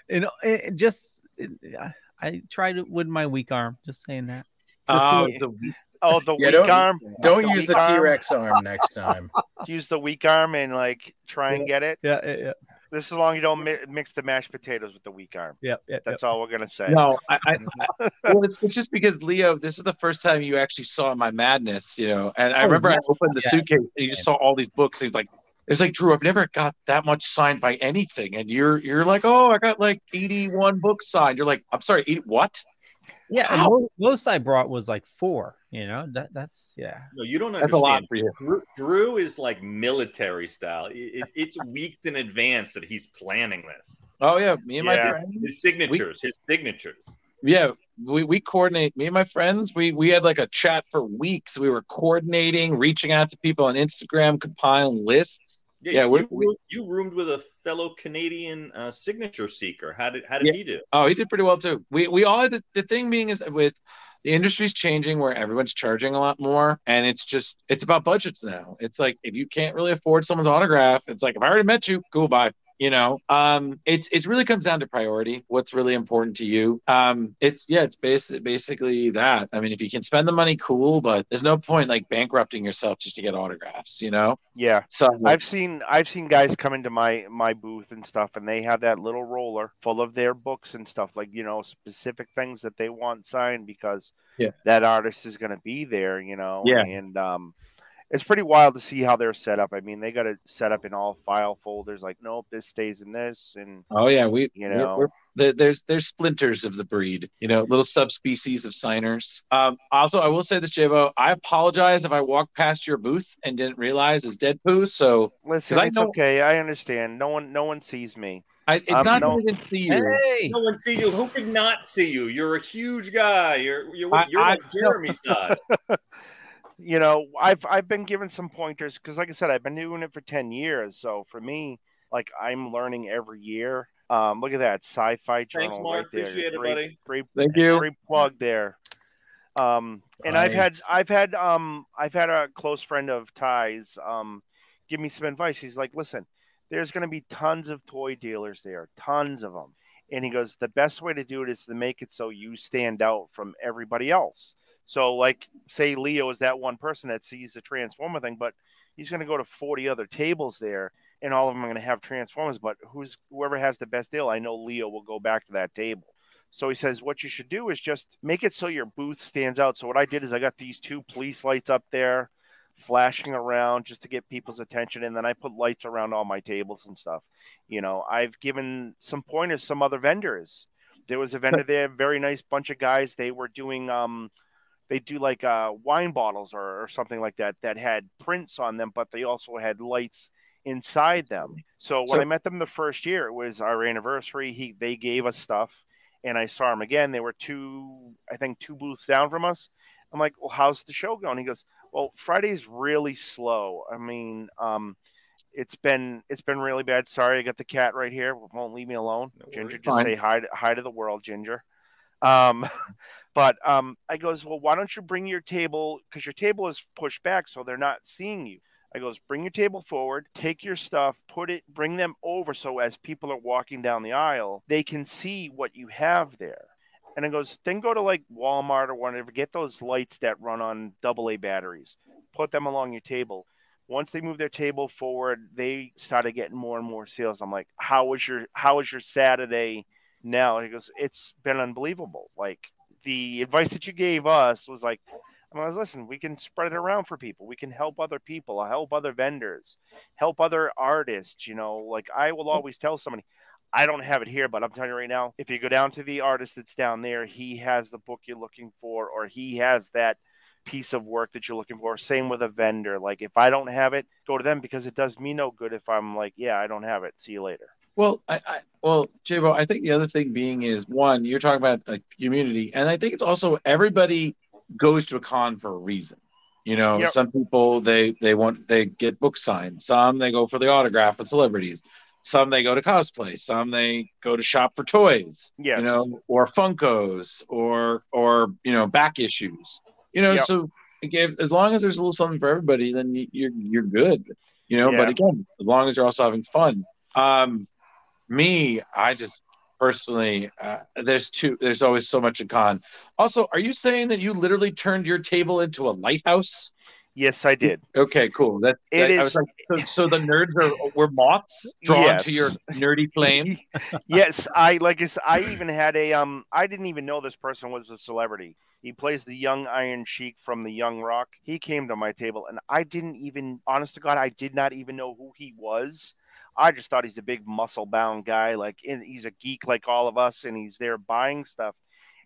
You know, it, it just it, I- I tried it with my weak arm. Just saying that. Just Oh, see- the- Oh, the Yeah, weak don't- arm. Don't The use the. T Rex arm next time. Use the weak arm and like try and get it. yeah, yeah, yeah, This is long you don't mi- mix the mashed potatoes with the weak arm. yeah, yeah. That's all we're gonna say. No, I, I, I well, it's, it's just because Leo, this is the first time you actually saw my madness, you know. And I Oh, remember yeah. I opened the Yeah. suitcase and you just saw all these books. And he was like, it was like Drew, I've never got that much signed by anything. And you're you're like, oh, I got like 81 books signed. You're like, I'm sorry, 80, what? Yeah, and Wow. most, most I brought was like four. You know, that that's yeah. No, you don't That's a lot understand. for you. Drew, Drew is like military style. It- it- it's weeks in advance that he's planning this. Oh yeah, me and my friends. His signatures, his signatures. Yeah, we, we coordinate. Me and my friends, we we had like a chat for weeks. We were coordinating, reaching out to people on Instagram, compiling lists. Yeah, you, we're, you, we, you roomed with a fellow Canadian uh, signature seeker. How did how did he do? Oh, he did pretty well too. We we all had the, the thing being is with the industry's changing where everyone's charging a lot more and it's just it's about budgets now. It's like if you can't really afford someone's autograph, it's like if I already met you, cool, bye. You know, um, it's it really comes down to priority. What's really important to you? Um, it's yeah, it's basic, basically that. I mean, if you can spend the money, cool, but there's no point like bankrupting yourself just to get autographs. You know? Yeah. So I've seen I've seen guys come into my my booth and stuff, and they have that little roller full of their books and stuff, like you know specific things that they want signed because Yeah. that artist is going to be there, you know. Yeah. And um, it's pretty wild to see how they're set up. I mean, they got it set up in all file folders. Like, nope, this stays in this, and Oh yeah, we You we're- know. we're- there's there's splinters of the breed, you know, little subspecies of signers. Um, also, I will say this, Jabo, I apologize if I walked past your booth and didn't realize it's dead poo. So listen, I it's know- okay. I understand. No one no one sees me. I, it's Um, not no- that didn't see you. Hey, No one see you. Who could not see you? You're a huge guy. You're you're, I- you're I- like Jeremy size. you know, I've I've been given some pointers because, like I said, I've been doing it for ten years. So for me, like I'm learning every year. Um, look at that sci-fi journal Mark. right there. Appreciate it, great, buddy. Great, Thank you. great plug there. Um, and I've had I've had um I've had a close friend of Ty's um give me some advice. He's like, listen, there's going to be tons of toy dealers there, tons of them. And he goes, the best way to do it is to make it so you stand out from everybody else. So, like, say Leo is that one person that sees the Transformer thing, but he's going to go to 40 other tables there, and all of them are going to have Transformers. But who's whoever has the best deal, I know Leo will go back to that table. So he says, what you should do is just make it so your booth stands out. So what I did is I got these two police lights up there, flashing around just to get people's attention, and then I put lights around all my tables and stuff. You know, I've given some pointers, some other vendors. There was a vendor there, very nice bunch of guys. They were doing um they do like uh wine bottles or, or something like that that had prints on them, but they also had lights inside them. So when So- I met them the first year, it was our anniversary. He they gave us stuff, and I saw them again. They were two, I think, two booths down from us. I'm like, well, how's the show going? He goes, well, Friday's really slow. I mean, um, it's been it's been really bad. Sorry, I got the cat right here. Won't leave me alone. Ginger, just Fine. say hi to, hi to the world, Ginger. Um, but um, I goes, well, why don't you bring your table because your table is pushed back, so they're not seeing you. I goes, bring your table forward, take your stuff, put it, bring them over, so as people are walking down the aisle, they can see what you have there. And I goes, then go to like Walmart or whatever, get those lights that run on double A batteries, put them along your table. Once they move their table forward, they started getting more and more sales. I'm like, how was your how was your Saturday now? He goes, it's been unbelievable. Like the advice that you gave us was like, I was listen, we can spread it around for people. We can help other people, help other vendors, help other artists. You know, like I will mm. always tell somebody, I don't have it here, but I'm telling you right now, if you go down to the artist that's down there, he has the book you're looking for, or he has that piece of work that you're looking for. Same with a vendor. Like if I don't have it, go to them because it does me no good if I'm like, yeah, I don't have it. See you later. Well, I, I well, Jabo, I think the other thing being is one, you're talking about a community, and I think it's also everybody goes to a con for a reason. You know, Yep. some people they they want they get book signed. Some they go for the autograph with celebrities. Some they go to cosplay. Some they go to shop for toys. Yes. You know, or Funkos, or or you know back issues. You know, Yep. so again, as long as there's a little something for everybody, then you- you're you're good. You know, but again, as long as you're also having fun. Um, me, I just personally, uh, there's two. There's always so much in con. Also, are you saying that you literally turned your table into a lighthouse? Yes, I did. Okay, cool. That, It that- I was like, so, so the nerds are were moths drawn Yes. to your nerdy flame. yes, I like I even had a um I didn't even know this person was a celebrity. He plays the young Iron Sheik from the Young Rock. He came to my table and I didn't even honest to God, I did not even know who he was. I just thought he's a big muscle bound guy, like and he's a geek like all of us, and he's there buying stuff.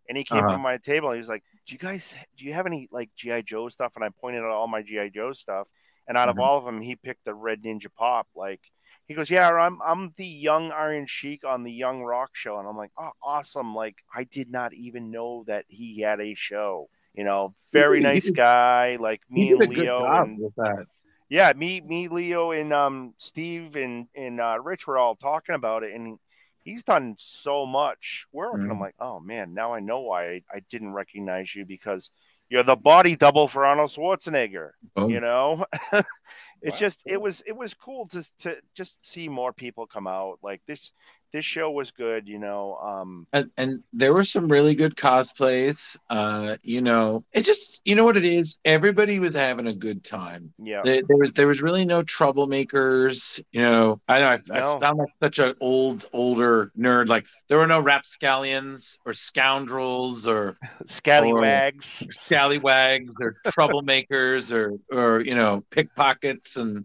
And he came Uh-huh. to my table and he was like, Do you guys do you have any like G.I. Joe stuff? And I pointed out all my G.I. Joe stuff. And out of Mhm. all of them, he picked the Red Ninja Pop. Like he goes, Yeah, I'm I'm the young Iron Sheik on the Young Rock show. And I'm like, Oh, awesome. Like I did not even know that he had a show. You know, very nice guy. Like me and Leo and with that. Yeah, me, me, Leo, and um, Steve and and uh, Rich were all talking about it, and he's done so much work. And I'm Mhm. like, oh man, now I know why I, I didn't recognize you because you're the body double for Arnold Schwarzenegger. Boom. You know, it's just it was it was cool to to just see more people come out. Like this this show was good. You know, um, and, and there were some really good cosplays. Uh, you know, it just you know what it is. Everybody was having a good time. yeah, There, there was there was really no troublemakers. You know, I know I, No. I sound like such an old older nerd. Like there were no rapscallions or scoundrels or scallywags. or scallywags or troublemakers or or you know pickpockets and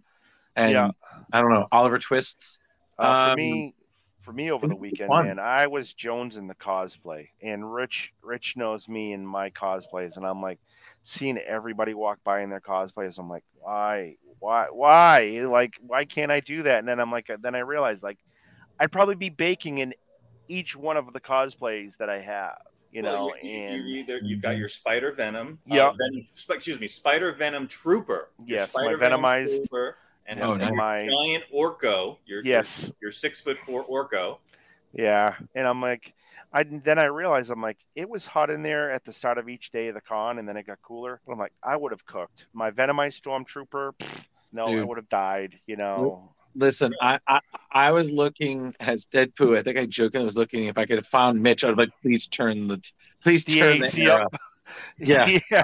and Yeah. I don't know Oliver Twists. Uh, for Um, me, for me over the weekend, fun. man, I was Jones in the cosplay, and Rich, Rich knows me in my cosplays, and I'm like seeing everybody walk by in their cosplays. I'm like, why, why, why? Like, why can't I do that? And then I'm like, then I realized, like, I'd probably be baking in each one of the cosplays that I have, you Well, know, you, you, and you either you've got your Spider Venom, Yeah. uh, Venom, excuse me, Spider Venom Trooper, your Yes, my Spider Venom Venomized- Trooper, and, Oh, and nice. your my- giant Orco, your Yes. your, your six foot four Orco. Yeah, and I'm like, I then I realized I'm like, it was hot in there at the start of each day of the con, and then it got cooler. But I'm like, I would have cooked my Venomized Stormtrooper. pfft, No, I would have died. You know. Listen, I, I I was looking as Deadpool. I think I joked I was looking if I could have found Mitch. I'd like please turn the please The turn the AC air up. up. Yeah. yeah.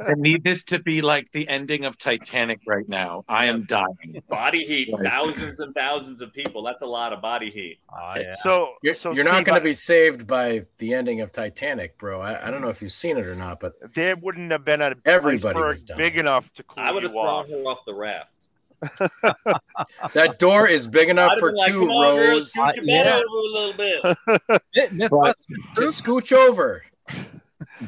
I need this to be like the ending of Titanic right now. I am dying. Body heat, Right. thousands and thousands of people. That's a lot of body heat. Oh, So You're, so you're not going to be saved by the ending of Titanic, bro. I, I don't know if you've seen it or not, but There wouldn't have been a Everybody iceberg was dying. big enough to cool I would have thrown off. her off the raft. That door is big enough I'd for like, two "Come girl, rows. scoot your bed yeah. over a little bit. Mythbusters. Just scooch over.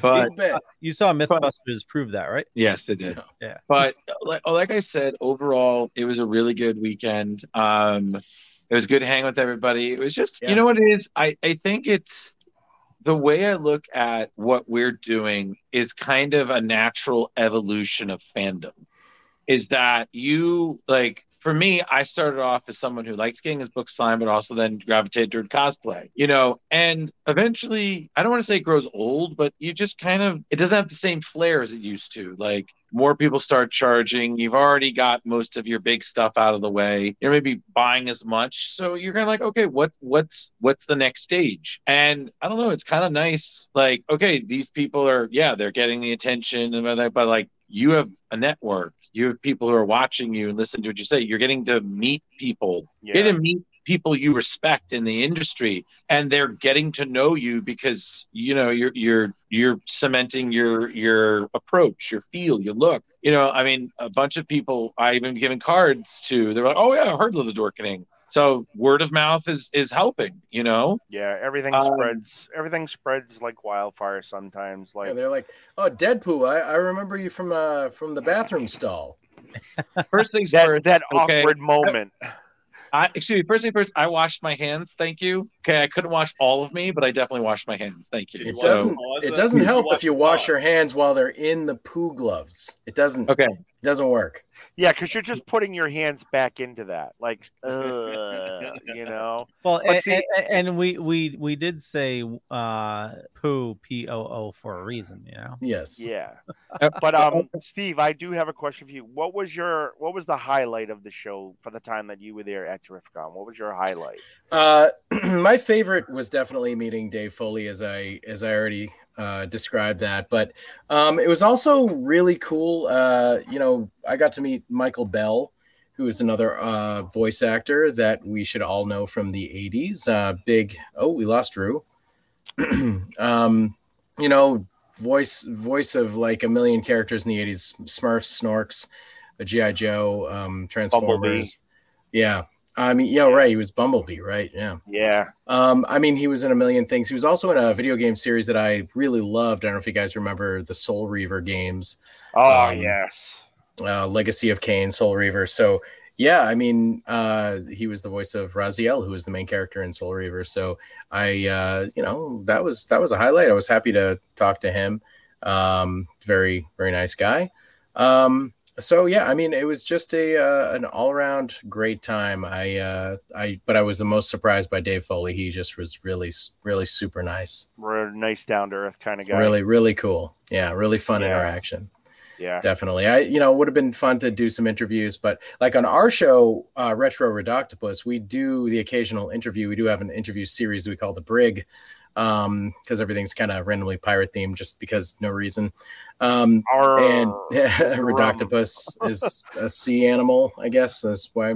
but you saw MythBusters prove that, right? Yes, it did. Yeah. But like, like I said, overall, it was a really good weekend. Um, it was good to hang with everybody. It was just, Yeah. you know what it is? I, I think it's the way I look at what we're doing is kind of a natural evolution of fandom. Is that you like for me, I started off as someone who likes getting his books signed, but also then gravitated toward cosplay, you know, and eventually, I don't want to say it grows old, but you just kind of, it doesn't have the same flair as it used to. Like, more people start charging. You've already got most of your big stuff out of the way. You're maybe buying as much, so you're kind of like, okay, what what's what's the next stage? And I don't know. It's kind of nice. Like, okay, these people are, yeah, they're getting the attention, and but but, like you have a network. You have people who are watching you and listen to what you say. You're getting to meet people. Yeah. Get to meet people you respect in the industry and they're getting to know you because you know you're you're you're cementing your your approach your feel your look you know i mean a bunch of people i've been giving cards to they're like oh yeah i heard of the dorkening so word of mouth is is helping you know Yeah, everything Um, spreads. Everything spreads like wildfire sometimes. Like Yeah, they're like, oh, Deadpool, I, I remember you from uh from the bathroom stall. first things that first that okay? awkward moment. I, excuse me. First thing first, I washed my hands. Thank you. Okay, I couldn't wash all of me, but I definitely washed my hands. Thank you. It So- doesn't it doesn't help if you wash your hands while they're in the poo gloves. It doesn't Okay. It doesn't work. Yeah, because you're just putting your hands back into that, like, uh, you know. Well, and, see- and we we we did say uh poo p o o for a reason, you know. Yes. Yeah. But um, Steve, I do have a question for you. What was your what was the highlight of the show for the time that you were there at Terrificon? What was your highlight? Uh, my favorite was definitely meeting Dave Foley, as I as I already uh, described that. But um, it was also really cool. Uh, you know, I got to meet Michael Bell, who is another uh, voice actor that we should all know from the '80s. Uh, big. Oh, we lost Drew. um, you know, voice voice of like a million characters in the '80s: Smurfs, Snorks, a GI Joe, um, Transformers. Yeah. I mean, yeah, right. He was Bumblebee, right? Yeah. Yeah. Um, I mean, he was in a million things. He was also in a video game series that I really loved. I don't know if you guys remember the Soul Reaver games. Oh Um, yes. Uh, Legacy of Kain, Soul Reaver. So yeah, I mean, uh, he was the voice of Raziel, who was the main character in Soul Reaver. So I, uh, you know, that was that was a highlight. I was happy to talk to him. Um, very very nice guy. Um, so yeah, I mean, it was just a uh, an all around great time. I uh, I but I was the most surprised by Dave Foley. He just was really really super nice. We're a nice down to earth kind of guy. Really really cool. Yeah, really fun Yeah. interaction. Yeah. Definitely. I you know, it would have been fun to do some interviews, but like on our show, uh, Retro Redoctopus, we do the occasional interview. We do have an interview series we call the Brig, um, because everything's kind of randomly pirate themed just because no reason. Um, and Redoctopus is a sea animal, I guess that's why.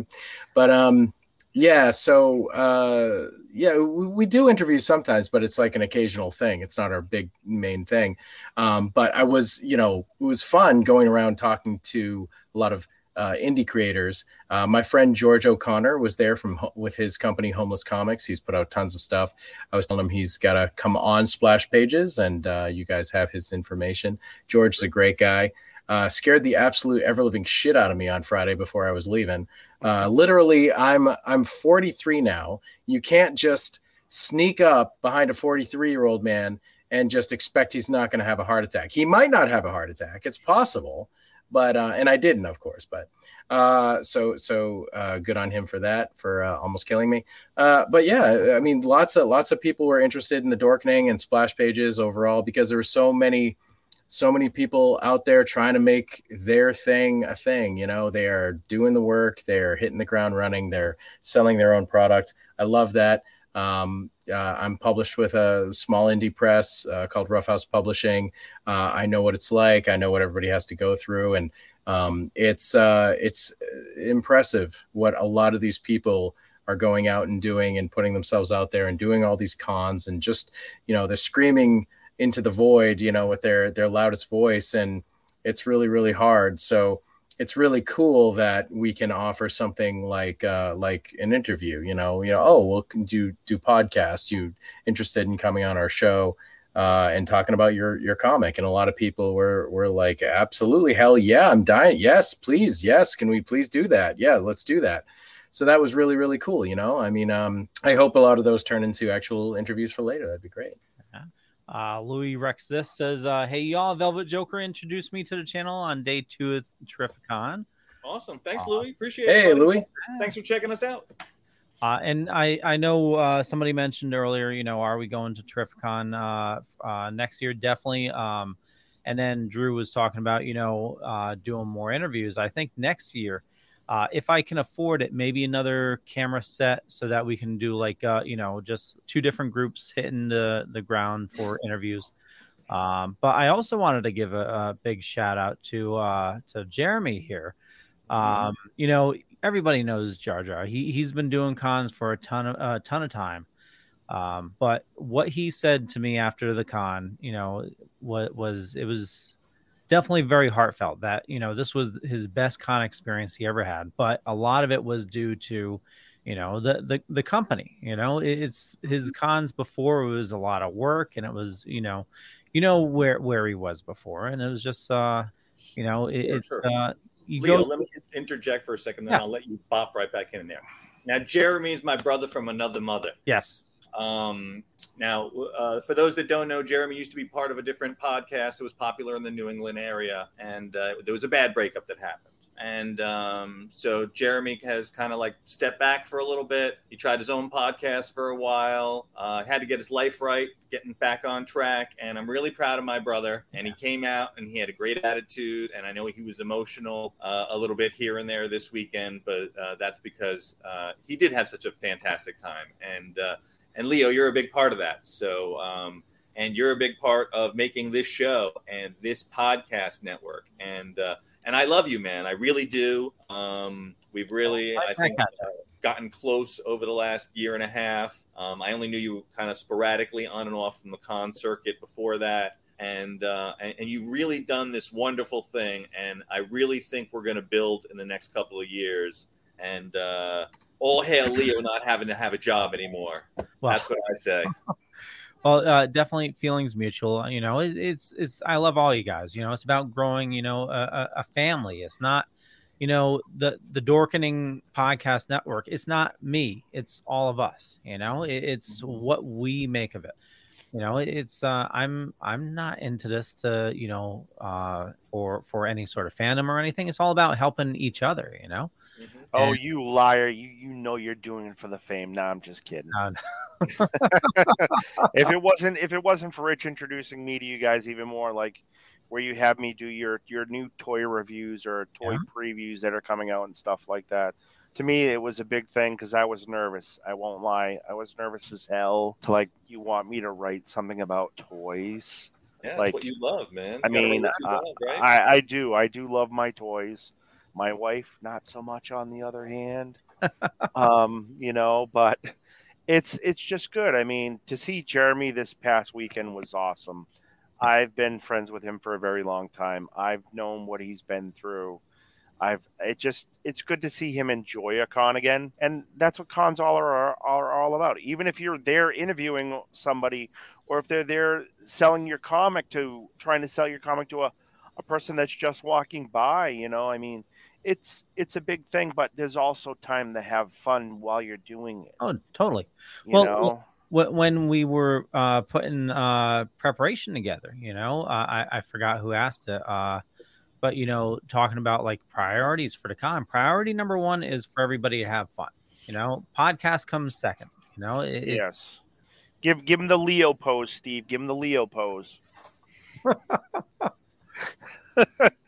But um, yeah, so uh, yeah, we, we do interviews sometimes, but it's like an occasional thing. It's not our big main thing. Um, but I was, you know, it was fun going around talking to a lot of uh, indie creators. Uh, my friend George O'Connor was there from with his company Homeless Comics. He's put out tons of stuff. I was telling him he's got to come on Splash Pages, and uh, you guys have his information. George's a great guy. Uh, scared the absolute ever living shit out of me on Friday before I was leaving. Uh, literally, I'm I'm 43 now. You can't just sneak up behind a 43 year old man and just expect he's not going to have a heart attack. He might not have a heart attack. It's possible, but uh, and I didn't, of course. But uh, so so uh, good on him for that for uh, almost killing me. Uh, but yeah, I mean, lots of lots of people were interested in the Dorkening and splash pages overall because there were so many so many people out there trying to make their thing a thing you know they are doing the work they're hitting the ground running they're selling their own product i love that um, uh, i'm published with a small indie press uh, called rough house publishing. Uh, i know what it's like. I know what everybody has to go through. And um, it's uh, it's impressive what a lot of these people are going out and doing and putting themselves out there and doing all these cons and just you know they're screaming into the void you know with their their loudest voice. And it's really really hard. So it's really cool that we can offer something like uh like an interview you know you know oh we'll do do podcasts you interested in coming on our show uh, and talking about your your comic. And a lot of people were were like, absolutely, hell yeah, I'm dying. Yes, please, yes, can we please do that? Yeah, let's do that. So that was really really cool. You know, I mean, um, I hope a lot of those turn into actual interviews for later. That'd be great. Uh, Louis Rex this says, uh, "Hey y'all, Velvet Joker introduced me to the channel on day two of Terrificon. Awesome. Thanks, Louis. Appreciate it. Hey, buddy. Louis. Thanks for checking us out. Uh, and I I know uh, somebody mentioned earlier, you know, are we going to Terrificon uh, uh, next year? Definitely. Um, and then Drew was talking about, you know, uh, doing more interviews. I think next year, uh, if I can afford it, maybe another camera set so that we can do like, uh, you know, just two different groups hitting the the ground for interviews. Um, but I also wanted to give a, a big shout out to uh, to Jeremy here. Um, you know, everybody knows Jar Jar. He he's been doing cons for a ton of a ton of time. Um, but what he said to me after the con, you know, what was it was definitely very heartfelt that you know this was his best con experience he ever had. But a lot of it was due to you know the the the company. You know, it's his cons before it was a lot of work and it was you know you know where where he was before and it was just uh you know it, Sure, it's sure. uh you Leo, go let me interject for a second, then Yeah. I'll let you pop right back in there. Now, Jeremy's my brother from another mother. yes Um, now, uh, for those that don't know, Jeremy used to be part of a different podcast that was popular in the New England area, and uh, there was a bad breakup that happened. And um, so Jeremy has kind of like stepped back for a little bit. He tried his own podcast for a while, uh, had to get his life right, getting back on track. And I'm really proud of my brother. And he came out and he had a great attitude. And I know he was emotional uh, a little bit here and there this weekend, but uh, that's because uh, he did have such a fantastic time. And uh, and Leo, you're a big part of that. So, um, and you're a big part of making this show and this podcast network. And uh, and I love you, man. I really do. Um, we've really, I think, uh, gotten close over the last year and a half. Um, I only knew you kind of sporadically on and off from the con circuit before that. And, uh, and and you've really done this wonderful thing, and I really think we're going to build in the next couple of years. And uh, all hail Leo not having to have a job anymore. Well- That's what I say. Well, uh, definitely feelings mutual. You know, it, it's it's. I love all you guys. You know, it's about growing. You know, a, a, family. It's not, you know, the the Dorkening podcast network. It's not me. It's all of us. You know, it, it's what we make of it. You know, it's. Uh, I'm I'm not into this to you know uh, for for any sort of fandom or anything. It's all about helping each other. You know. Oh, And- you liar! You you know you're doing it for the fame. Nah, I'm just kidding. if it wasn't if it wasn't for Rich introducing me to you guys even more, like where you have me do your your new toy reviews or toy Yeah. previews that are coming out and stuff like that. To me, it was a big thing because I was nervous. I won't lie, I was nervous as hell. To like, you want me to write something about toys? Yeah, that's like what you love, man. I You gotta mean, write what you love, right? I, I do. I do love my toys. My wife, not so much. On the other hand, um, you know, but it's it's just good. I mean, to see Jeremy this past weekend was awesome. I've been friends with him for a very long time. I've known what he's been through. I've it just it's good to see him enjoy a con again, and that's what cons all are are all about. Even if you're there interviewing somebody, or if they're there selling your comic to trying to sell your comic to a, a person that's just walking by, you know, I mean, it's it's a big thing, but there's also time to have fun while you're doing it. Oh, totally. You well, know? wh- when we were uh, putting uh, preparation together, you know, uh, I, I forgot who asked it, uh, but you know, talking about like priorities for the con. Priority number one is for everybody to have fun. You know, podcast comes second. You know, it, it's Yes. Give give him the Leo pose, Steve. Give him the Leo pose.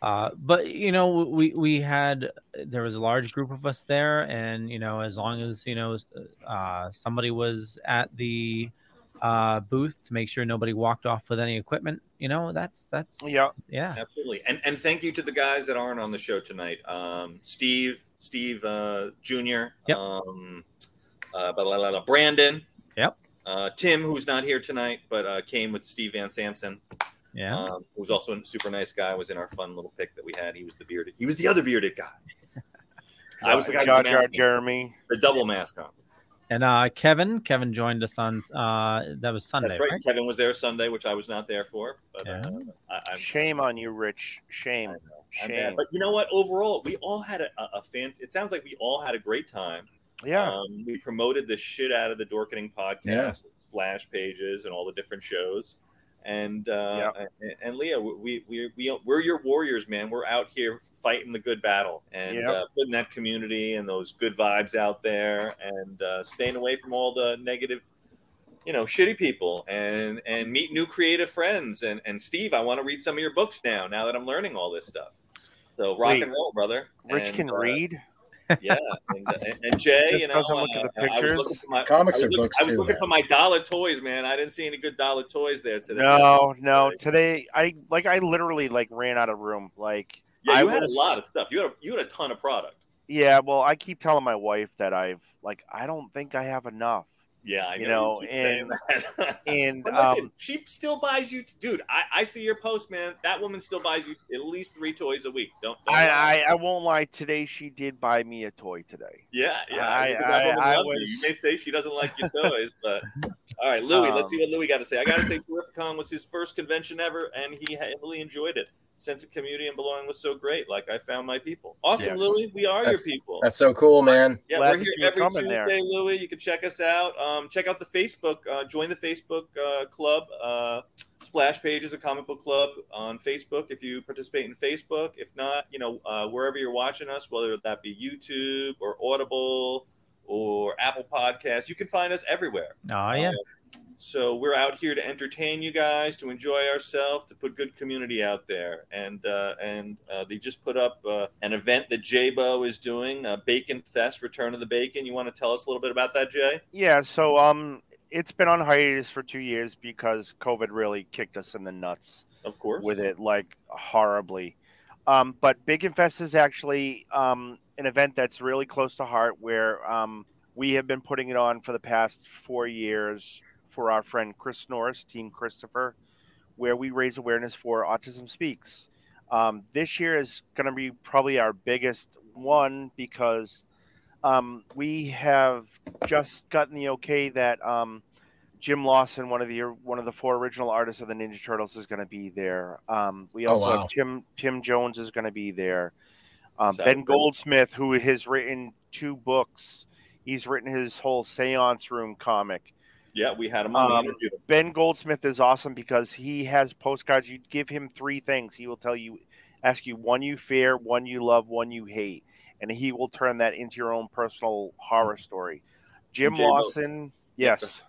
Uh, but you know, we we had there was a large group of us there, and you know, as long as you know, uh, somebody was at the uh, booth to make sure nobody walked off with any equipment, you know, that's that's yeah, yeah, Absolutely. And and thank you to the guys that aren't on the show tonight. Um, Steve, Steve uh, Jr. Yep. Um, uh, blah, blah, blah, blah, Brandon. Yep. Uh, Tim, who's not here tonight, but uh, came with Steve Van Samson. Yeah. Um, who's also a super nice guy. Was in our fun little pick that we had. He was the bearded. He was the other bearded guy. I was the guy Jar the Jar. Jeremy. The double mask on. And uh, Kevin, Kevin joined us on uh, that was Sunday, That's right. right? Kevin was there Sunday, which I was not there for. But uh, I, I'm, Shame on you, Rich. Shame. Shame. But you know what? Overall, we all had a, a, a fan. It sounds like we all had a great time. Yeah. Um, we promoted the shit out of the Dorkening podcast, Yeah. splash pages, and all the different shows. And uh, and, and Leah, we we we we're your warriors, man. We're out here fighting the good battle and Yep. uh, putting that community and those good vibes out there, and uh, staying away from all the negative you know shitty people and and meet new creative friends and and steve i want to read some of your books now now that i'm learning all this stuff so rock Wait, and roll brother Rich And, can uh, read. Yeah and, uh, and, and jay you know doesn't look at the uh, I was pictures. looking for my, Comics I was are looking- books i was too, looking for my dollar toys man i didn't see any good dollar toys there today No, no. Today, I like I literally like ran out of room. Like yeah I you had was, a lot of stuff you had a, you had a ton of product Yeah, well, I keep telling my wife that I've like I don't think I have enough. Yeah i know You know, saying and and But listen, um, she still buys you, dude. I, I see your post, man. That woman still buys you at least three toys a week. Don't, don't. I, I I won't lie. Today she did buy me a toy today. Yeah, yeah. I- that I- I was- you. You may say she doesn't like your toys, but all right, Louis. let's Um, see what Louis got to say. I got to say, Terrificon was his first convention ever, and he really enjoyed it. Sense of community and belonging was so great. Like I found my people. Awesome, Yeah. Louis. We are That's, your people. that's so cool, man. Yeah, Glad we're here every Tuesday, there. Louis. You can check us out. Um, check out the Facebook. Uh, join the Facebook uh, club. Uh, Splash is a comic book club on Facebook. If you participate in Facebook, if not, you know uh, wherever you're watching us, whether that be YouTube or Audible or Apple Podcasts, you can find us everywhere. Oh yeah. So we're out here to entertain you guys, to enjoy ourselves, to put good community out there. And uh, and uh, they just put up uh, an event that J-Bo is doing, uh, Bacon Fest, Return of the Bacon. You want to tell us a little bit about that, Jay? Yeah, so um, it's been on hiatus for two years because COVID really kicked us in the nuts. Of course. with it like horribly. Um, but Bacon Fest is actually um, an event that's really close to heart where um, we have been putting it on for the past four years for our friend Chris Norris, Team Christopher, where we raise awareness for Autism Speaks. Um, this year is going to be probably our biggest one because um, we have just gotten the okay that um, Jim Lawson, one of the one of the four original artists of the Ninja Turtles, is going to be there. Um, we Oh, also wow. have Tim Tim Jones is going to be there. Um, ben. Goldsmith, who has written two books, he's written his whole Seance Room comic. Yeah, we had him on. Um, we interviewed him. Ben Goldsmith is awesome because he has postcards. You give him three things, he will tell you, ask you one you fear, one you love, one you hate, and he will turn that into your own personal horror story. Jim J-Lo. Lawson, yes.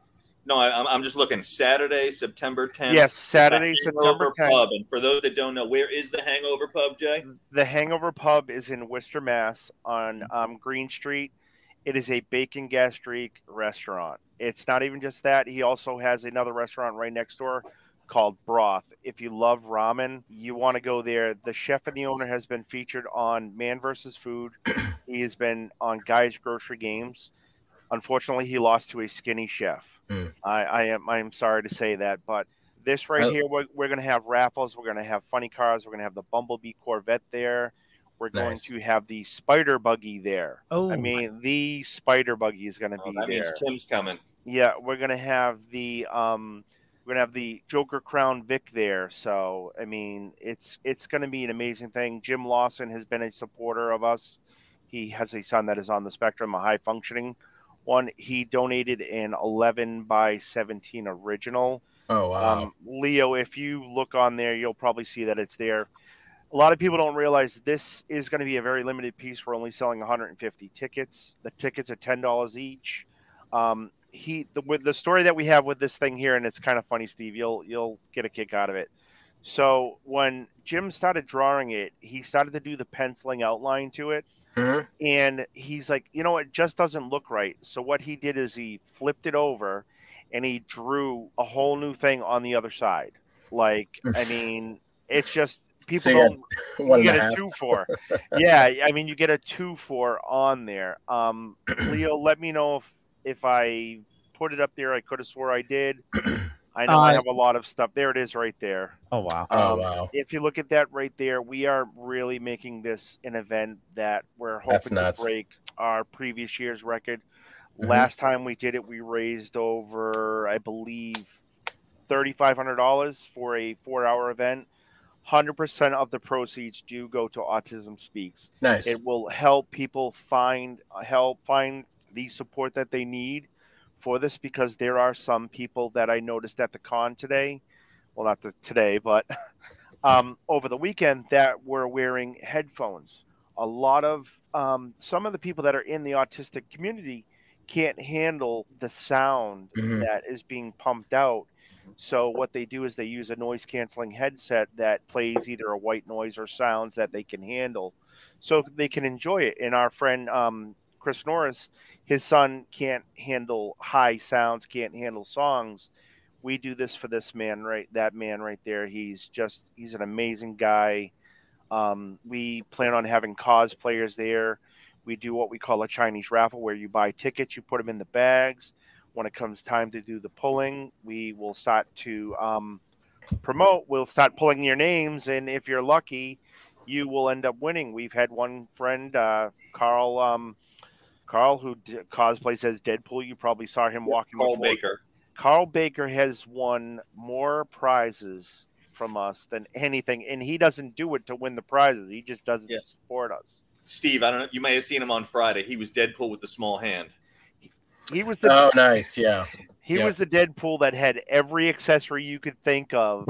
No, I, I'm- I'm just looking. Saturday, September 10th. Yes, Saturday, September 10th. Pub. And for those that don't know, where is the Hangover Pub, Jay? The Hangover Pub is in Worcester, Mass, on um, Green Street. It is a bacon gastrique restaurant. It's not even just that. He also has another restaurant right next door called Broth. If you love ramen, you want to go there. The chef and the owner has been featured on Man vs. Food. he has been on Guy's Grocery Games. Unfortunately, he lost to a skinny chef. Mm. I, I am I am sorry to say that, but this right here, we're, we're going to have raffles. We're going to have funny cars. We're going to have the Bumblebee Corvette there. We're going to have the Spider Buggy there. Oh, I mean, the Spider Buggy is going to Oh, be that there. means Tim's coming. Yeah, we're going to have the um, we're going to have the Joker Crown Vic there. So I mean, it's it's going to be an amazing thing. Jim Lawson has been a supporter of us. He has a son that is on the spectrum, a high functioning one. He donated an 11 by 17 original. Oh wow. Um, Leo, if you look on there, you'll probably see that it's there. A lot of people don't realize this is going to be a very limited piece. We're only selling 150 tickets. The tickets are ten dollars each. Um, he the, with the story that we have with this thing here, and it's kind of funny, Steve. You'll you'll get a kick out of it. So when Jim started drawing it, he started to do the penciling outline to it, Mhm. and he's like, you know, it just doesn't look right. So what he did is he flipped it over, and he drew a whole new thing on the other side. Like, I mean, it's just people So don't. you get a half. two for. yeah, I mean, you get a two for on there. Um, Leo, let me know if if I put it up there. I could have swore I did. I know I Uh, have a lot of stuff. There it is, right there. Oh wow. Oh, Um, wow. If you look at that right there, we are really making this an event that we're hoping to break our previous year's record. Mm-hmm. Last time we did it, we raised over, I believe, thirty five hundred dollars for a four hour event. Hundred percent of the proceeds do go to Autism Speaks. Nice. It will help people find help find the support that they need for this because there are some people that I noticed at the con today. Well, not the, today, but um, over the weekend that were wearing headphones. A lot of um, some of the people that are in the autistic community can't handle the sound Mhm. that is being pumped out. So what they do is they use a noise canceling headset that plays either a white noise or sounds that they can handle, so they can enjoy it. And our friend um, Chris Norris, his son can't handle high sounds, can't handle songs. We do this for this man right, that man right there. He's just he's an amazing guy. Um, we plan on having cosplayers there. We do what we call a Chinese raffle, where you buy tickets, you put them in the bags. When it comes time to do the pulling, we will start to um, promote. We'll start pulling your names, and if you're lucky, you will end up winning. We've had one friend, uh, Carl, um, Carl, who d- cosplays as Deadpool. You probably saw him walking. Carl before. Baker. Carl Baker has won more prizes from us than anything, and he doesn't do it to win the prizes. He just does it to support us. Steve, I don't know. You may have seen him on Friday. He was Deadpool with the small hand. He was the Oh, nice. Yeah. He Yeah. was the Deadpool that had every accessory you could think of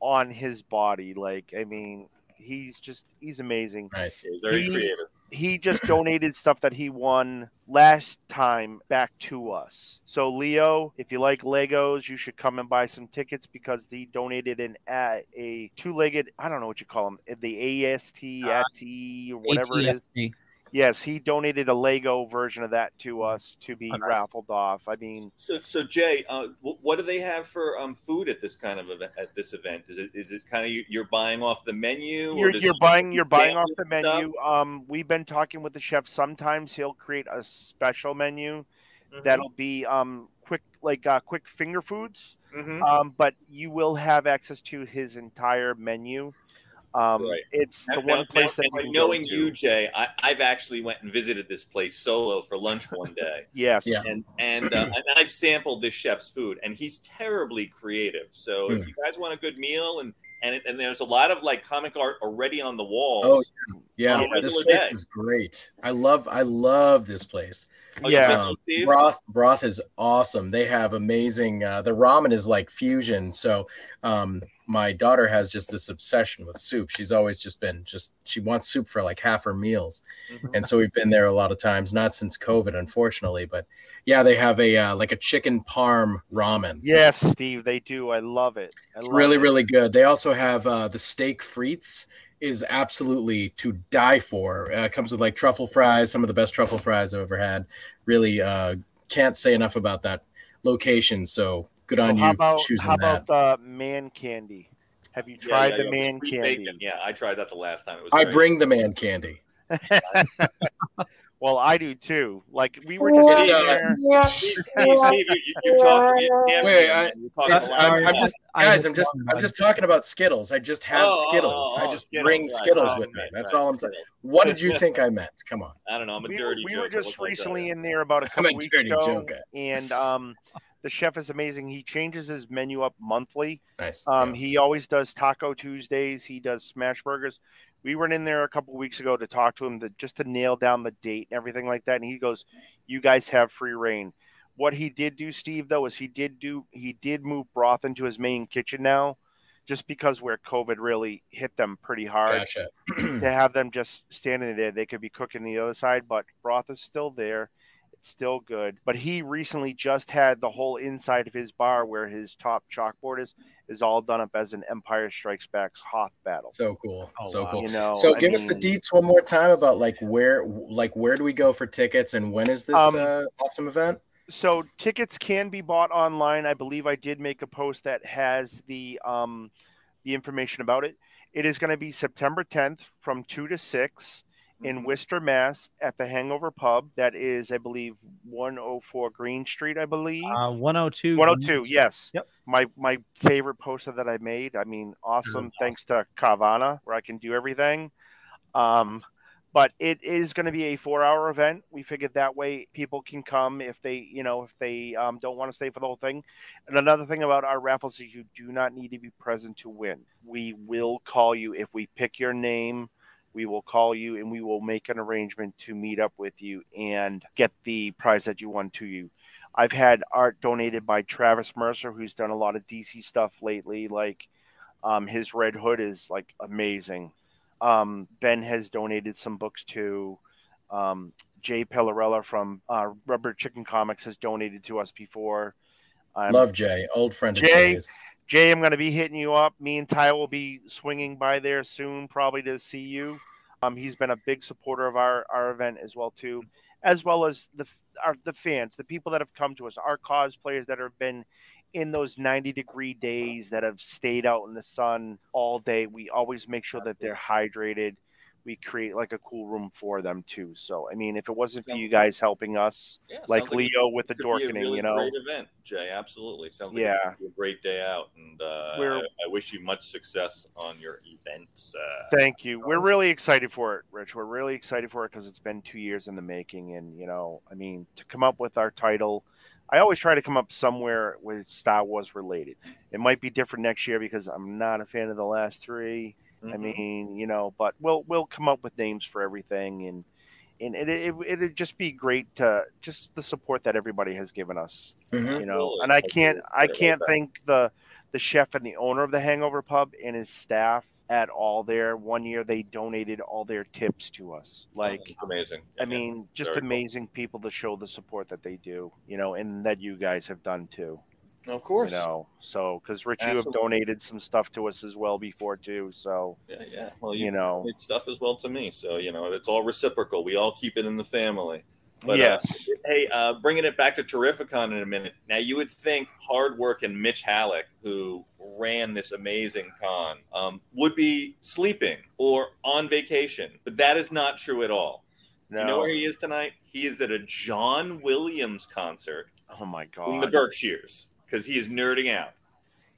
on his body. Like, I mean, he's just he's amazing. Nice. very He- creative. He just donated stuff that he won last time back to us. So Leo, if you like Legos, you should come and buy some tickets because he donated an a, a two-legged, I don't know what you call them, the AST, AT, or whatever it is. ATST. Yes, he donated a Lego version of that to us to be raffled off. I mean, So, so Jay, uh, what do they have for um, food at this kind of event, at this event? Is it is it kind of you, you're buying off the menu? or you're, does you're buying you're buying off the stuff? menu um we've been talking with the chef sometimes he'll create a special menu Mm-hmm. that'll be um quick like uh, quick finger foods Mhm. um but you will have access to his entire menu um Right. it's the Now- one place now- that now, you knowing you, Jay, I, I've actually went and visited this place solo for lunch one day. Yes. Yeah. and and, uh, and I've sampled this chef's food, and he's terribly creative. So if Hmm. you guys want a good meal, and and it, and there's a lot of like comic art already on the walls. Oh, yeah. on a This place day. is great. I love. I love this place. Oh, Yeah. there, Steve? broth broth is awesome. They have amazing. Uh, the ramen is like fusion. So um, my daughter has just this obsession with soup. She's always just been just she wants soup for like half her meals, Mm-hmm. and so we've been there a lot of times. Not since COVID, unfortunately, but yeah, they have a uh, like a chicken parm ramen. yes steve they do i love it I It's love really, it. really good. They also have uh, the steak frites is absolutely to die for. Uh, it comes with like truffle fries, some of the best truffle fries I've ever had. Really uh, can't say enough about that location. So good on So you how about choosing how that. about the man candy have you Yeah, tried yeah, the yeah, man candy bacon. Yeah, I tried that the last time. It was I very- bring the man candy. well i do too like we were just It's, sitting uh, Steve, Steve, Steve, you, you, you're talking. Wait, I, man. You're talking it's, loud. I'm, I'm just guys. I'm just I'm just talking about Skittles. I just have Oh, oh, Skittles. oh, I oh, just Skittles, bring right. Skittles with me. right, That's right. all I'm saying. What did you think I meant? Come on. I don't know. I'm a we, dirty we joker. were just what can I tell recently you? in there about a I'm couple a weeks dirty ago, joker. and um, the chef is amazing. He changes his menu up monthly. Nice. Um, he always does Taco Tuesdays. He does smash burgers. We went in there a couple weeks ago to talk to him to, just to nail down the date and everything like that. And he goes, "You guys have free reign." What he did do, Steve, though, is he did do he did move broth into his main kitchen now, just because where COVID really hit them pretty hard Gotcha. to have them just standing there. They could be cooking the other side, but broth is still there. It's still good. But he recently just had the whole inside of his bar where his top chalkboard is is all done up as an Empire Strikes Back's Hoth battle. So cool. Oh, so wow. cool. You know, so I give us the mean- deets one more time about like where like where do we go for tickets and when is this Um, uh, awesome event? so tickets can be bought online. I believe I did make a post that has the um the information about it. It is going to be September 10th from 2 to 6 in Worcester, Mass at the Hangover Pub. That is, I believe, 104 Green Street, I believe. Uh, 102. 102, yes. Yep. My my favorite poster that I made. I mean, awesome. Thanks to Canva, where I can do everything. Um, but it is going to be a four-hour event. We figured that way people can come if they, you know, if they um, don't want to stay for the whole thing. And another thing about our raffles is you do not need to be present to win. We will call you if we pick your name. We will call you and we will make an arrangement to meet up with you and get the prize that you won to you. I've had art donated by Travis Mercer, who's done a lot of DC stuff lately. Like um, his Red Hood is like amazing. Um, ben has donated some books to Um, Jay Pellarella from uh, Rubber Chicken Comics has donated to us before. Um, Love Jay, old friend of Jay, Jay's. Jay, I'm going to be hitting you up. Me and Ty will be swinging by there soon, probably to see you. Um, he's been a big supporter of our, our event as well too, as well as the our, the fans, the people that have come to us, our cosplayers that have been in those 90 degree days that have stayed out in the sun all day. We always make sure that they're hydrated. We create like a cool room for them too. So I mean, if it wasn't for you guys helping us, Yeah, like sounds it Leo with the could be a Dorkening, really you know, great event, Jay. Absolutely, sounds like Yeah. it's a great day out, and uh, I, I wish you much success on your events. Uh, Thank you. We're really excited for it, Rich. We're really excited for it because it's been two years in the making. And, you know, I mean, to come up with our title, I always try to come up somewhere with Star Wars related. It might be different next year because I'm not a fan of the last 3 I mean, you know, but we'll we'll come up with names for everything, and and it, it it'd just be great to just the support that everybody has given us, Mhm. you know. Absolutely. And I can't I can't thank the the chef and the owner of the Hangover Pub and his staff at all there. One year they donated all their tips to us. Like It's amazing. I mean, just Very cool. amazing people to show the support that they do, you know, and that you guys have done too. Of course. You know, so because Rich, you have donated some stuff to us as well before too. So Yeah, yeah. Well, you know, stuff as well to me, so you know it's all reciprocal. We all keep it in the family. But, Yes. Uh, hey, uh, bringing it back to Terrificon in a minute. Now, you would think hard work and Mitch Hallock, who ran this amazing con, um, would be sleeping or on vacation, but that is not true at all. Do you know where he is tonight? He is at a John Williams concert oh my god! in the Berkshires because he is nerding out.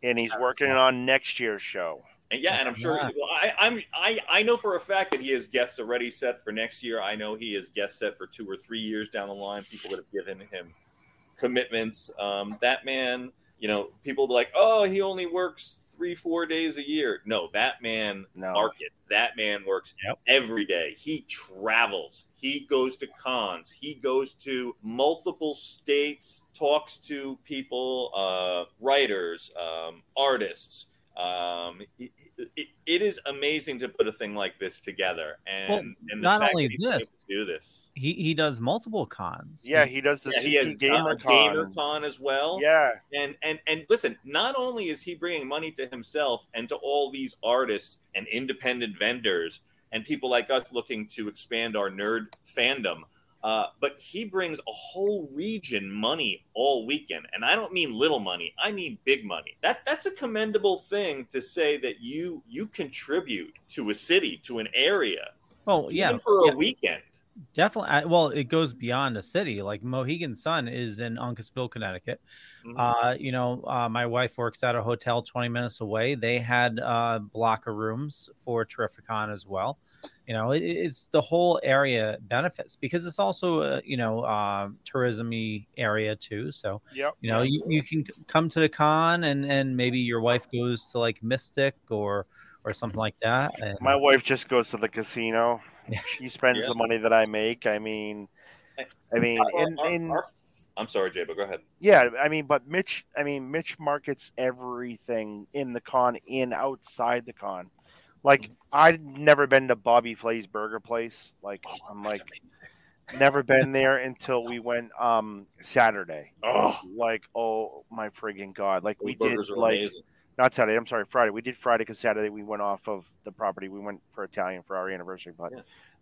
and he's working on next year's show. And yeah, and I'm sure. Well, I, I'm I I know for a fact that he has guests already set for next year. I know he has guests set for two or three years down the line. People that have given him commitments. Um, that man, you know, people be like, oh, he only works three four days a year. No, that man No. markets. That man works every day. He travels. He goes to cons. He goes to multiple states. Talks to people, uh, writers, um, artists. Um, it, it, it is amazing to put a thing like this together, and, Well, and the not fact only that this, to do this. He he does multiple cons. Yeah, he does the Yeah, he CT has Gamer uh, Con. As well. Yeah. and and and listen, not only is he bringing money to himself and to all these artists and independent vendors and people like us looking to expand our nerd fandom, uh, but he brings a whole region money all weekend, and I don't mean little money; I mean big money. That that's a commendable thing to say that you you contribute to a city, to an area, Oh yeah, for yeah. a weekend. Definitely. Well, it goes beyond a city. Like Mohegan Sun is in Uncasville, Connecticut. Mhm. Uh, you know, uh, my wife works at a hotel 20 minutes away. They had uh, blocker rooms for Terrificon as well. You know, it, it's the whole area benefits because it's also a, you know, uh, tourism-y area too. So, Yep. you know, you, you can come to the con and, and maybe your wife goes to like Mystic or, or something like that. And, My wife just goes to the casino. She spends Yeah. the money that I make. I mean, I mean, Our- in, in our- I'm sorry, Jay, but go ahead. yeah, I mean, but Mitch, I mean, Mitch markets everything in the con in outside the con. Like, I'd never been to Bobby Flay's Burger Place. Like, I'm like, never been there until we went um Saturday. Oh, like, oh my friggin' god! Like, we did like amazing. not Saturday. I'm sorry, Friday. We did Friday because Saturday we went off of the property. We went for Italian for our anniversary, but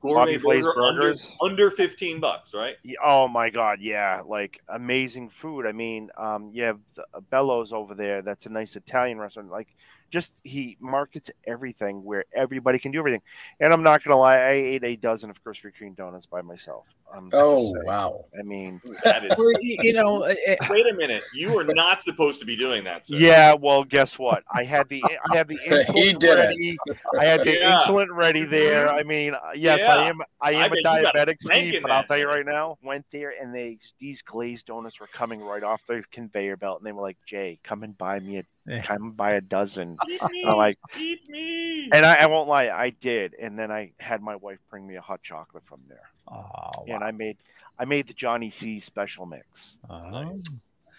Gourmet Bobby Flay's burger under, Burgers. under 15 bucks, right? Yeah, Oh my god, yeah, like amazing food. I mean, um, you have the- uh, Bellows over there. That's a nice Italian restaurant. Like, just he markets everything where everybody can do everything. And I'm not gonna lie, I ate a dozen of Krispy Kreme donuts by myself. I'm Oh, wow. I mean, That is. You know, it- Wait a minute. You are not supposed to be doing that, sir. yeah. Well, guess what? I had the I had the He insulin did it. ready. I had the Yeah. insulin ready there. I mean, uh, yes, Yeah. I am. I I am bet a a diabetic, crank Steve. But I'll tell you right now, went there and they these glazed donuts were coming right off the conveyor belt, and they were like, "Jay, come and buy me a Yeah. come and buy a dozen." Eat me. And I'm like, Eat me. and I, I won't lie, I did, and then I had my wife bring me a hot chocolate from there, oh, and I made I made the Johnny C special mix. wow.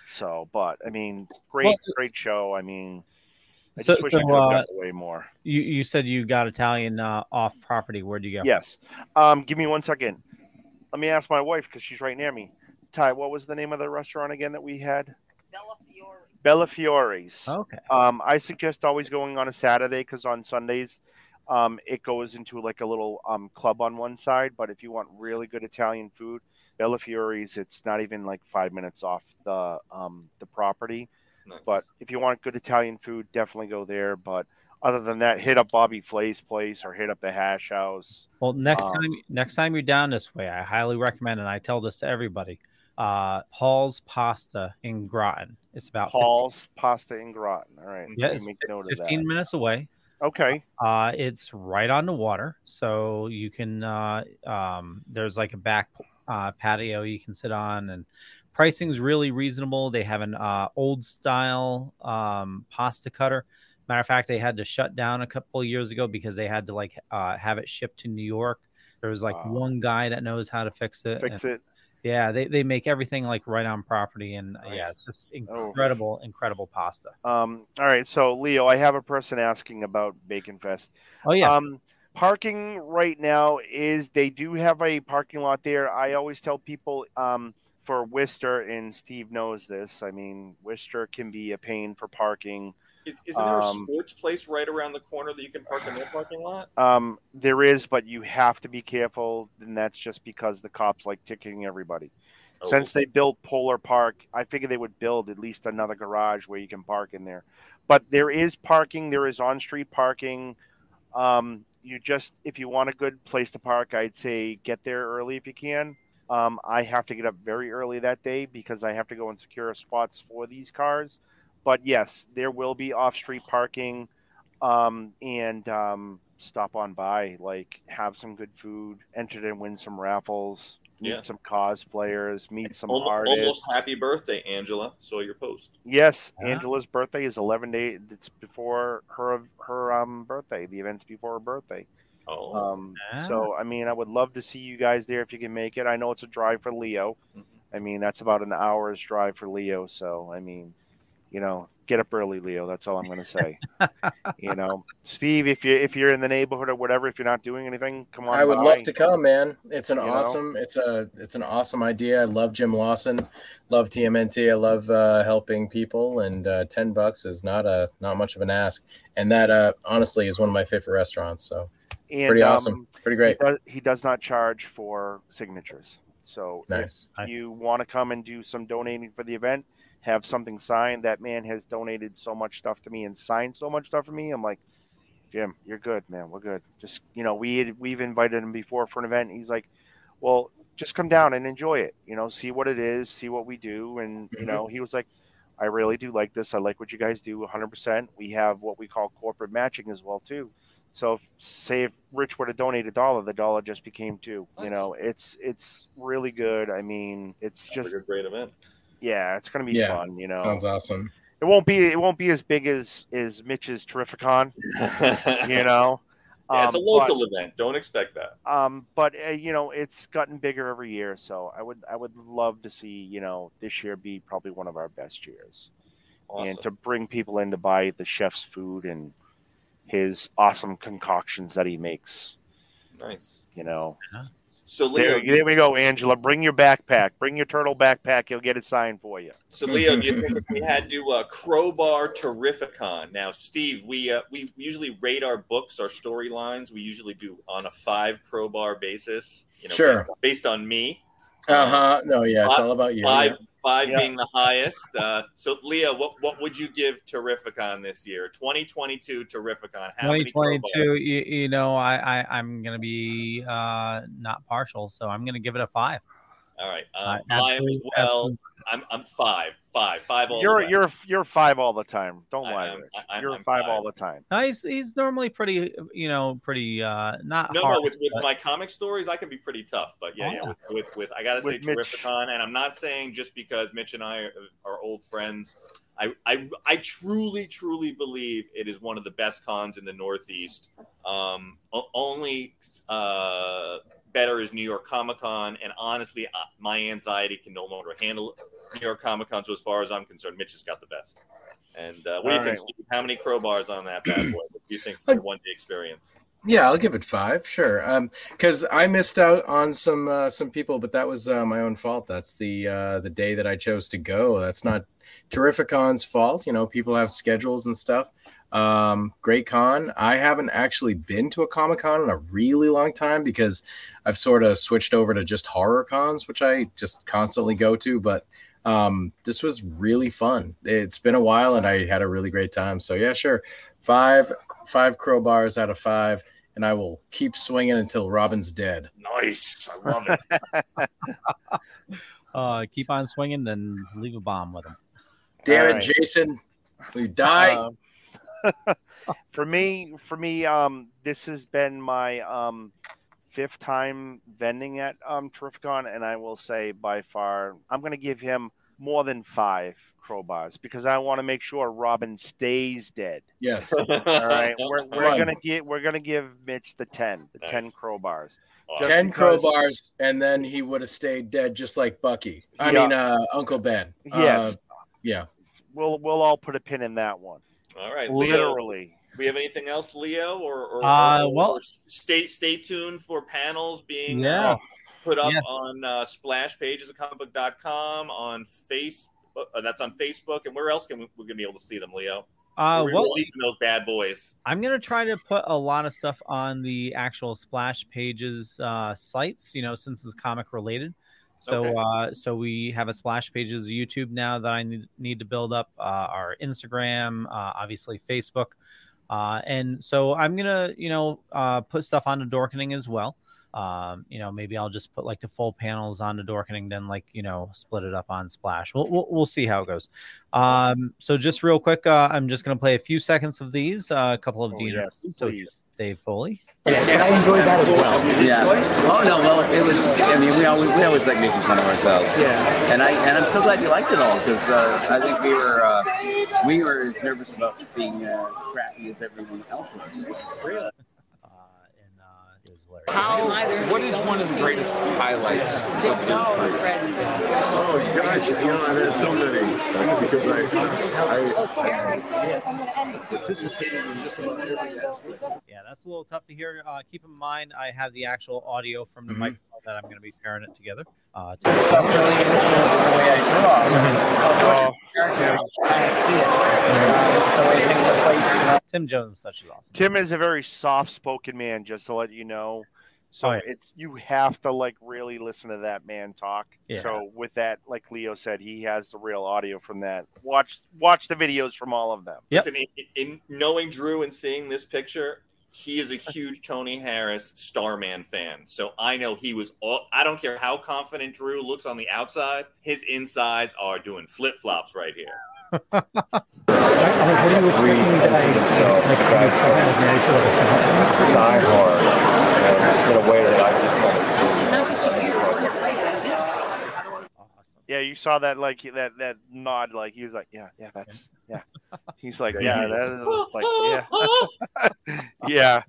So, but I mean, great, Well- great show. I mean, I So- just wish I so, could have uh, gotten way more. You you said you got Italian uh, off property. Where'd you go? Yes. Um, give me one second. Let me ask my wife because she's right near me. Ty, what was the name of the restaurant again that we had? Bella Fiore. Bella Fiore's. Okay. Um, I suggest always going on a Saturday because on Sundays, um, it goes into like a little um club on one side. But if you want really good Italian food, Bella Fiore's, it's not even like five minutes off the um the property. Nice. But if you want good Italian food, definitely go there. But other than that, hit up Bobby Flay's place or hit up the Hash House. Well, next Um, time next time you're down this way, I highly recommend, and I tell this to everybody. Uh, Paul's Pasta in Groton. It's about 15 Paul's Pasta in Groton. All right. Yeah, it's make fif- note of 15 that. minutes away. Okay. Uh, it's right on the water, so you can. Uh, um, there's like a back uh, patio you can sit on, and pricing's really reasonable. They have an uh, old style um, pasta cutter. Matter of fact, they had to shut down a couple of years ago because they had to like uh, have it shipped to New York. There was like Wow. one guy that knows how to fix it. Fix and- it. Yeah, they, they make everything like right on property, and uh, yeah, it's just Oh. incredible, incredible pasta. Um, all right, so Leo, I have a person asking about Bacon Fest. Oh yeah, Um, parking right now is they do have a parking lot there. I always tell people um, for Worcester, and Steve knows this. I mean, Worcester can be a pain for parking. Is, isn't there a Um, sports place right around the corner that you can park in their parking lot? Um, there is, but you have to be careful, and that's just because the cops like ticketing everybody. Oh, Since they built Polar Park, I figured they would build at least another garage where you can park in there. But there is parking. There is on-street parking. Um, you just, if you want a good place to park, I'd say get there early if you can. Um, I have to get up very early that day because I have to go and secure spots for these cars. But yes, there will be off-street parking um, and um, stop on by, like have some good food, enter and win some raffles, meet Yeah. some cosplayers, meet some Almost, artists. almost happy birthday, Angela. Saw your post. Yes, Yeah. Angela's birthday is 11 days. It's before her her um birthday. The event's before her birthday. Oh, Um, so I mean, I would love to see you guys there if you can make it. I know it's a drive for Leo. Mm-hmm. I mean, that's about an hour's drive for Leo. So I mean, you know, get up early, Leo. That's all I'm going to say. you know, Steve, if you if you're in the neighborhood or whatever, if you're not doing anything, come on. I would by. love to come, man. It's an You know? awesome. It's a. It's an awesome idea. I love Jim Lawson. Love TMNT. I love uh, helping people, and uh, ten bucks is not a not much of an ask. And that uh, honestly is one of my favorite restaurants. So And, pretty um, awesome. Pretty great. He does, he does not charge for signatures. So Nice. if you want to come and do some donating for the event, have something signed. That man has donated so much stuff to me and signed so much stuff for me. I'm like, Jim, you're good, man. We're good. Just you know, we had, we've invited him before for an event. He's like, well, just come down and enjoy it. You know, see what it is, see what we do, and you Mhm. know, he was like. I really do like this. I like what you guys do 100%. We have what we call corporate matching as well too. So if, say if Rich would have donated a dollar, the dollar just became two. You know, it's it's really good. I mean, it's Sounds just like a great event. yeah, it's gonna be Yeah, fun. You know, Sounds awesome. it won't be it won't be as big as as Mitch's Terrificon. you know, Yeah, it's a Um, local event. Don't expect that. But, um, but uh, you know, it's gotten bigger every year. So I would I would love to see you know this year be probably one of our best years, and to bring people in to buy the chef's food and his awesome concoctions that he makes. Nice. You know. So Leo, There, there we go, Angela. Bring your backpack. Bring your turtle backpack. He'll get it signed for you. So Leo, do you think we had to uh, crowbar Terrificon? Now, Steve, we uh, we usually rate our books, our storylines. We usually do on a five crowbar basis. You know, Sure. Based on, based on me. Uh huh. No, yeah, it's Five- all about you. Five yeah. Five Yeah. being the highest. Uh, so, Leah, what, what would you give Terrificon this year? 2022 Terrificon. How 2022, you, you know, I, I I'm gonna be uh not partial, so I'm gonna give it a five. All right. Uh, Um, I am as well. absolute. I'm, I'm five. Five. Five all the time. You're way. you're you're five all the time. Don't I lie, am- Rich. I- I'm- you're I'm five, five. all the time. No, he's he's normally pretty, you know, pretty uh not No, harsh, no, with, with my comic stories, I can be pretty tough. But yeah, Oh, yeah, yeah. with, with, with I gotta say With Mitch- Terrificon, and I'm not saying just because Mitch and I are, are old friends. I, I I truly, truly believe it is one of the best cons in the Northeast. Um, only uh, better is New York Comic Con, and honestly, my anxiety can no longer handle New York Comic Con. So as far as I'm concerned, Mitch has got the best. And uh, what do you All think. Steve? How many crowbars on that bad boy? What do you think for one day experience? Yeah, I'll give it five, sure. Um, because I missed out on some uh, some people, but that was uh, my own fault. That's the uh, the day that I chose to go. That's not Terrificon's fault. You know, people have schedules and stuff. Um, great con. I haven't actually been to a Comic Con in a really long time because I've sort of switched over to just horror cons, which I just constantly go to. But um, this was really fun. It's been a while, and I had a really great time. So yeah, sure, five five crowbars out of five, and I will keep swinging until Robin's dead. Nice, I love it. uh keep on swinging, then leave a bomb with him. Damn All it, right. Jason, you die. Um, for me, for me, um, this has been my um fifth time vending at um Terrificon, and I will say by far, I'm going to give him more than five crowbars because I want to make sure Robin stays dead. yes. All right, we're, we're gonna get we're gonna give Mitch the ten, the ten crowbars. Just Ten because- crowbars, and then he would have stayed dead just like Bucky. I Yeah. mean, uh, Uncle Ben. Yes. Uh, yeah. We'll we'll all put a pin in that one. All right, Leo. Literally. We have anything else, Leo, or, or, Uh, or- well- or stay stay tuned for panels being Yeah. uh, put up Yeah. on uh, splash pages of comicbook.com on Facebook. Uh, that's on Facebook, and where else can we, we're gonna be able to see them, Leo? Uh, well, releasing those bad boys. I'm gonna try to put a lot of stuff on the actual splash pages uh, sites. You know, since it's comic related. So, Okay. uh, so we have a splash pages YouTube now that I need, need to build up. Uh, our Instagram, uh, obviously Facebook, uh, and so I'm gonna, you know, uh, put stuff onto Dorkening as well. Um, you know, maybe I'll just put like the full panels onto Dorkening, then like you know, split it up on Splash. We'll we'll, we'll see how it goes. Um, so just real quick, uh, I'm just gonna play a few seconds of these. Uh, a couple of Oh, Dean. yes, so please. Dave Foley. And I enjoyed that as well. Yeah. Oh no, well, it was. I mean, we always we always like making fun of ourselves. Yeah. And I and I'm so glad you liked it all because uh, I think we were uh, we were as nervous about being uh, crappy as everyone else was. Really. How? What is one of the greatest highlights of your career? Oh gosh, you know, there's so many because I, I participated in just about every aspect. Yeah, that's a little tough to hear. Uh, keep in mind, I have the actual audio from the microphone that I'm going to be pairing it together. Uh, to- Tim Jones, is such is awesome. Tim is a very soft-spoken man, just to let you know. So Oh, yeah. it's you have to like really listen to that man talk. Yeah. So with that, like Leo said, he has the real audio from that. Watch watch the videos from all of them. Listen, in, in knowing Drew and seeing this picture, he is a huge Tony Harris Starman fan. So I know he was all. I don't care how confident Drew looks on the outside, his insides are doing flip flops right here. What you expecting today? Die hard in a way that I just Yeah, you saw that like that that nod, like he was like, yeah, yeah, that's yeah. He's like, yeah, that is like, yeah, yeah.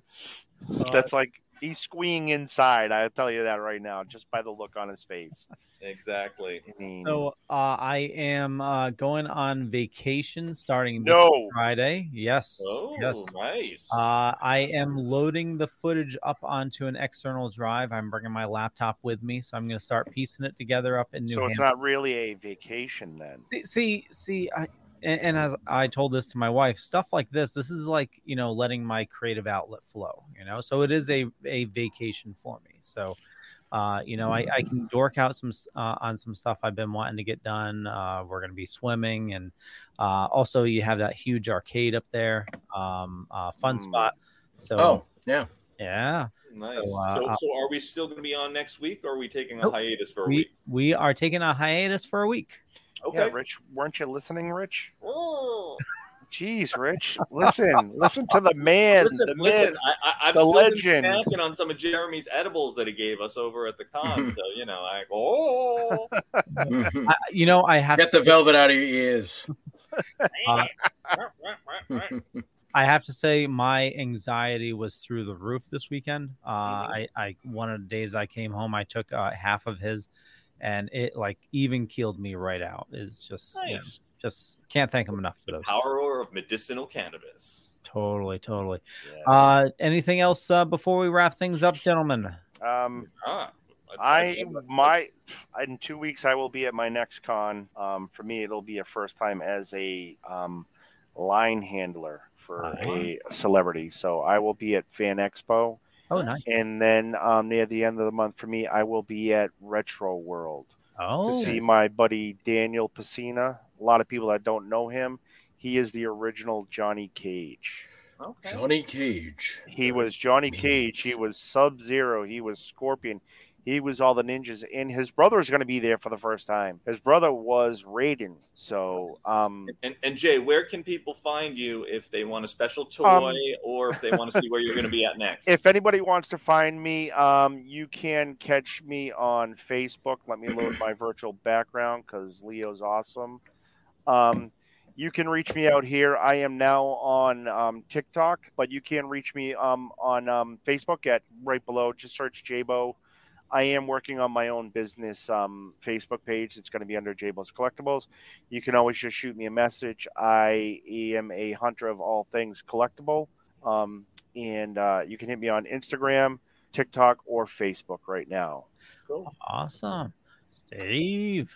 That's like he's squeeing inside. I'll tell you that right now, just by the look on his face. Exactly. I mean, So uh, I am uh, going on vacation starting this No. Friday. Yes. Oh, yes. nice. Uh, I am loading the footage up onto an external drive. I'm bringing my laptop with me, so I'm going to start piecing it together up in New so it's not really a vacation then. See, see, see I, and, and as I told this to my wife, stuff like this, this is like you know letting my creative outlet flow. You know, so it is a a vacation for me. So, Uh, you know, I, I can dork out some uh, on some stuff I've been wanting to get done. Uh, we're going to be swimming, and uh, also you have that huge arcade up there, um, uh, fun Mm. spot. So, Oh, yeah. yeah. Nice. So, So, uh, so, are we still going to be on next week, or are we taking a Nope. hiatus for a we week? we are taking a hiatus for a week. Yeah, Rich, weren't you listening, Rich? Oh. Jeez, Rich, listen, listen to the man, listen, the listen. myth, I, I, I've the still legend. been snacking on some of Jeremy's edibles that he gave us over at the con. so you know, I oh, I, you know, I have Get to the velvet out of your ears. Uh, I have to say, my anxiety was through the roof this weekend. Uh, Mm-hmm. I, I, one of the days I came home, I took uh, half of his, and it like even keeled me right out. It's just, you know, just can't thank him enough for those. power of medicinal cannabis. Totally, totally. Uh, anything else uh, before we wrap things up, gentlemen? Um, Ah, I my in two weeks I will be at my next con. Um, for me, it'll be a first time as a um, line handler for a celebrity. So I will be at Fan Expo. Oh, nice. And then um, near the end of the month for me, I will be at Retro World Oh, to see nice. my buddy Daniel Pesina. A lot of people that don't know him, he is the original Johnny Cage. Okay. Johnny Cage. He was Johnny Cage. He was Sub Zero. He was Scorpion. He was all the ninjas, and his brother is going to be there for the first time. His brother was Raiden. So, um, And, and Jay, where can people find you if they want a special toy Um, or if they want to see where you're going to be at next? if anybody wants to find me, um, you can catch me on Facebook. Let me load my virtual background because Leo's awesome. Um, you can reach me out here. I am now on um, TikTok, but you can reach me um, on um, Facebook at right below. Just search Jabo. I am working on my own business um, Facebook page. It's going to be under Jabo's Collectibles. You can always just shoot me a message. I am a hunter of all things collectible. Um, and uh, you can hit me on Instagram, TikTok, or Facebook right now. Cool. Awesome. Steve.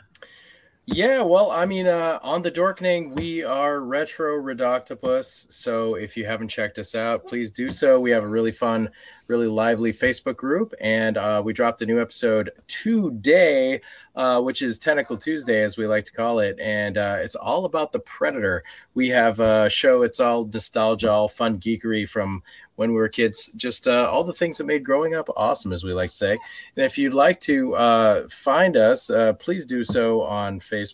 Yeah, well, I mean, uh, on the Dorkening, we are Retro Redoctopus. So if you haven't checked us out, please do so. We have a really fun, really lively Facebook group, and uh, we dropped a new episode today, uh, which is Tentacle Tuesday, as we like to call it, and uh, it's all about the Predator. We have a show. It's all nostalgia, all fun geekery from when we were kids. Just uh, all the things that made growing up awesome, as we like to say. And if you'd like to uh, find us, uh, please do so on Facebook.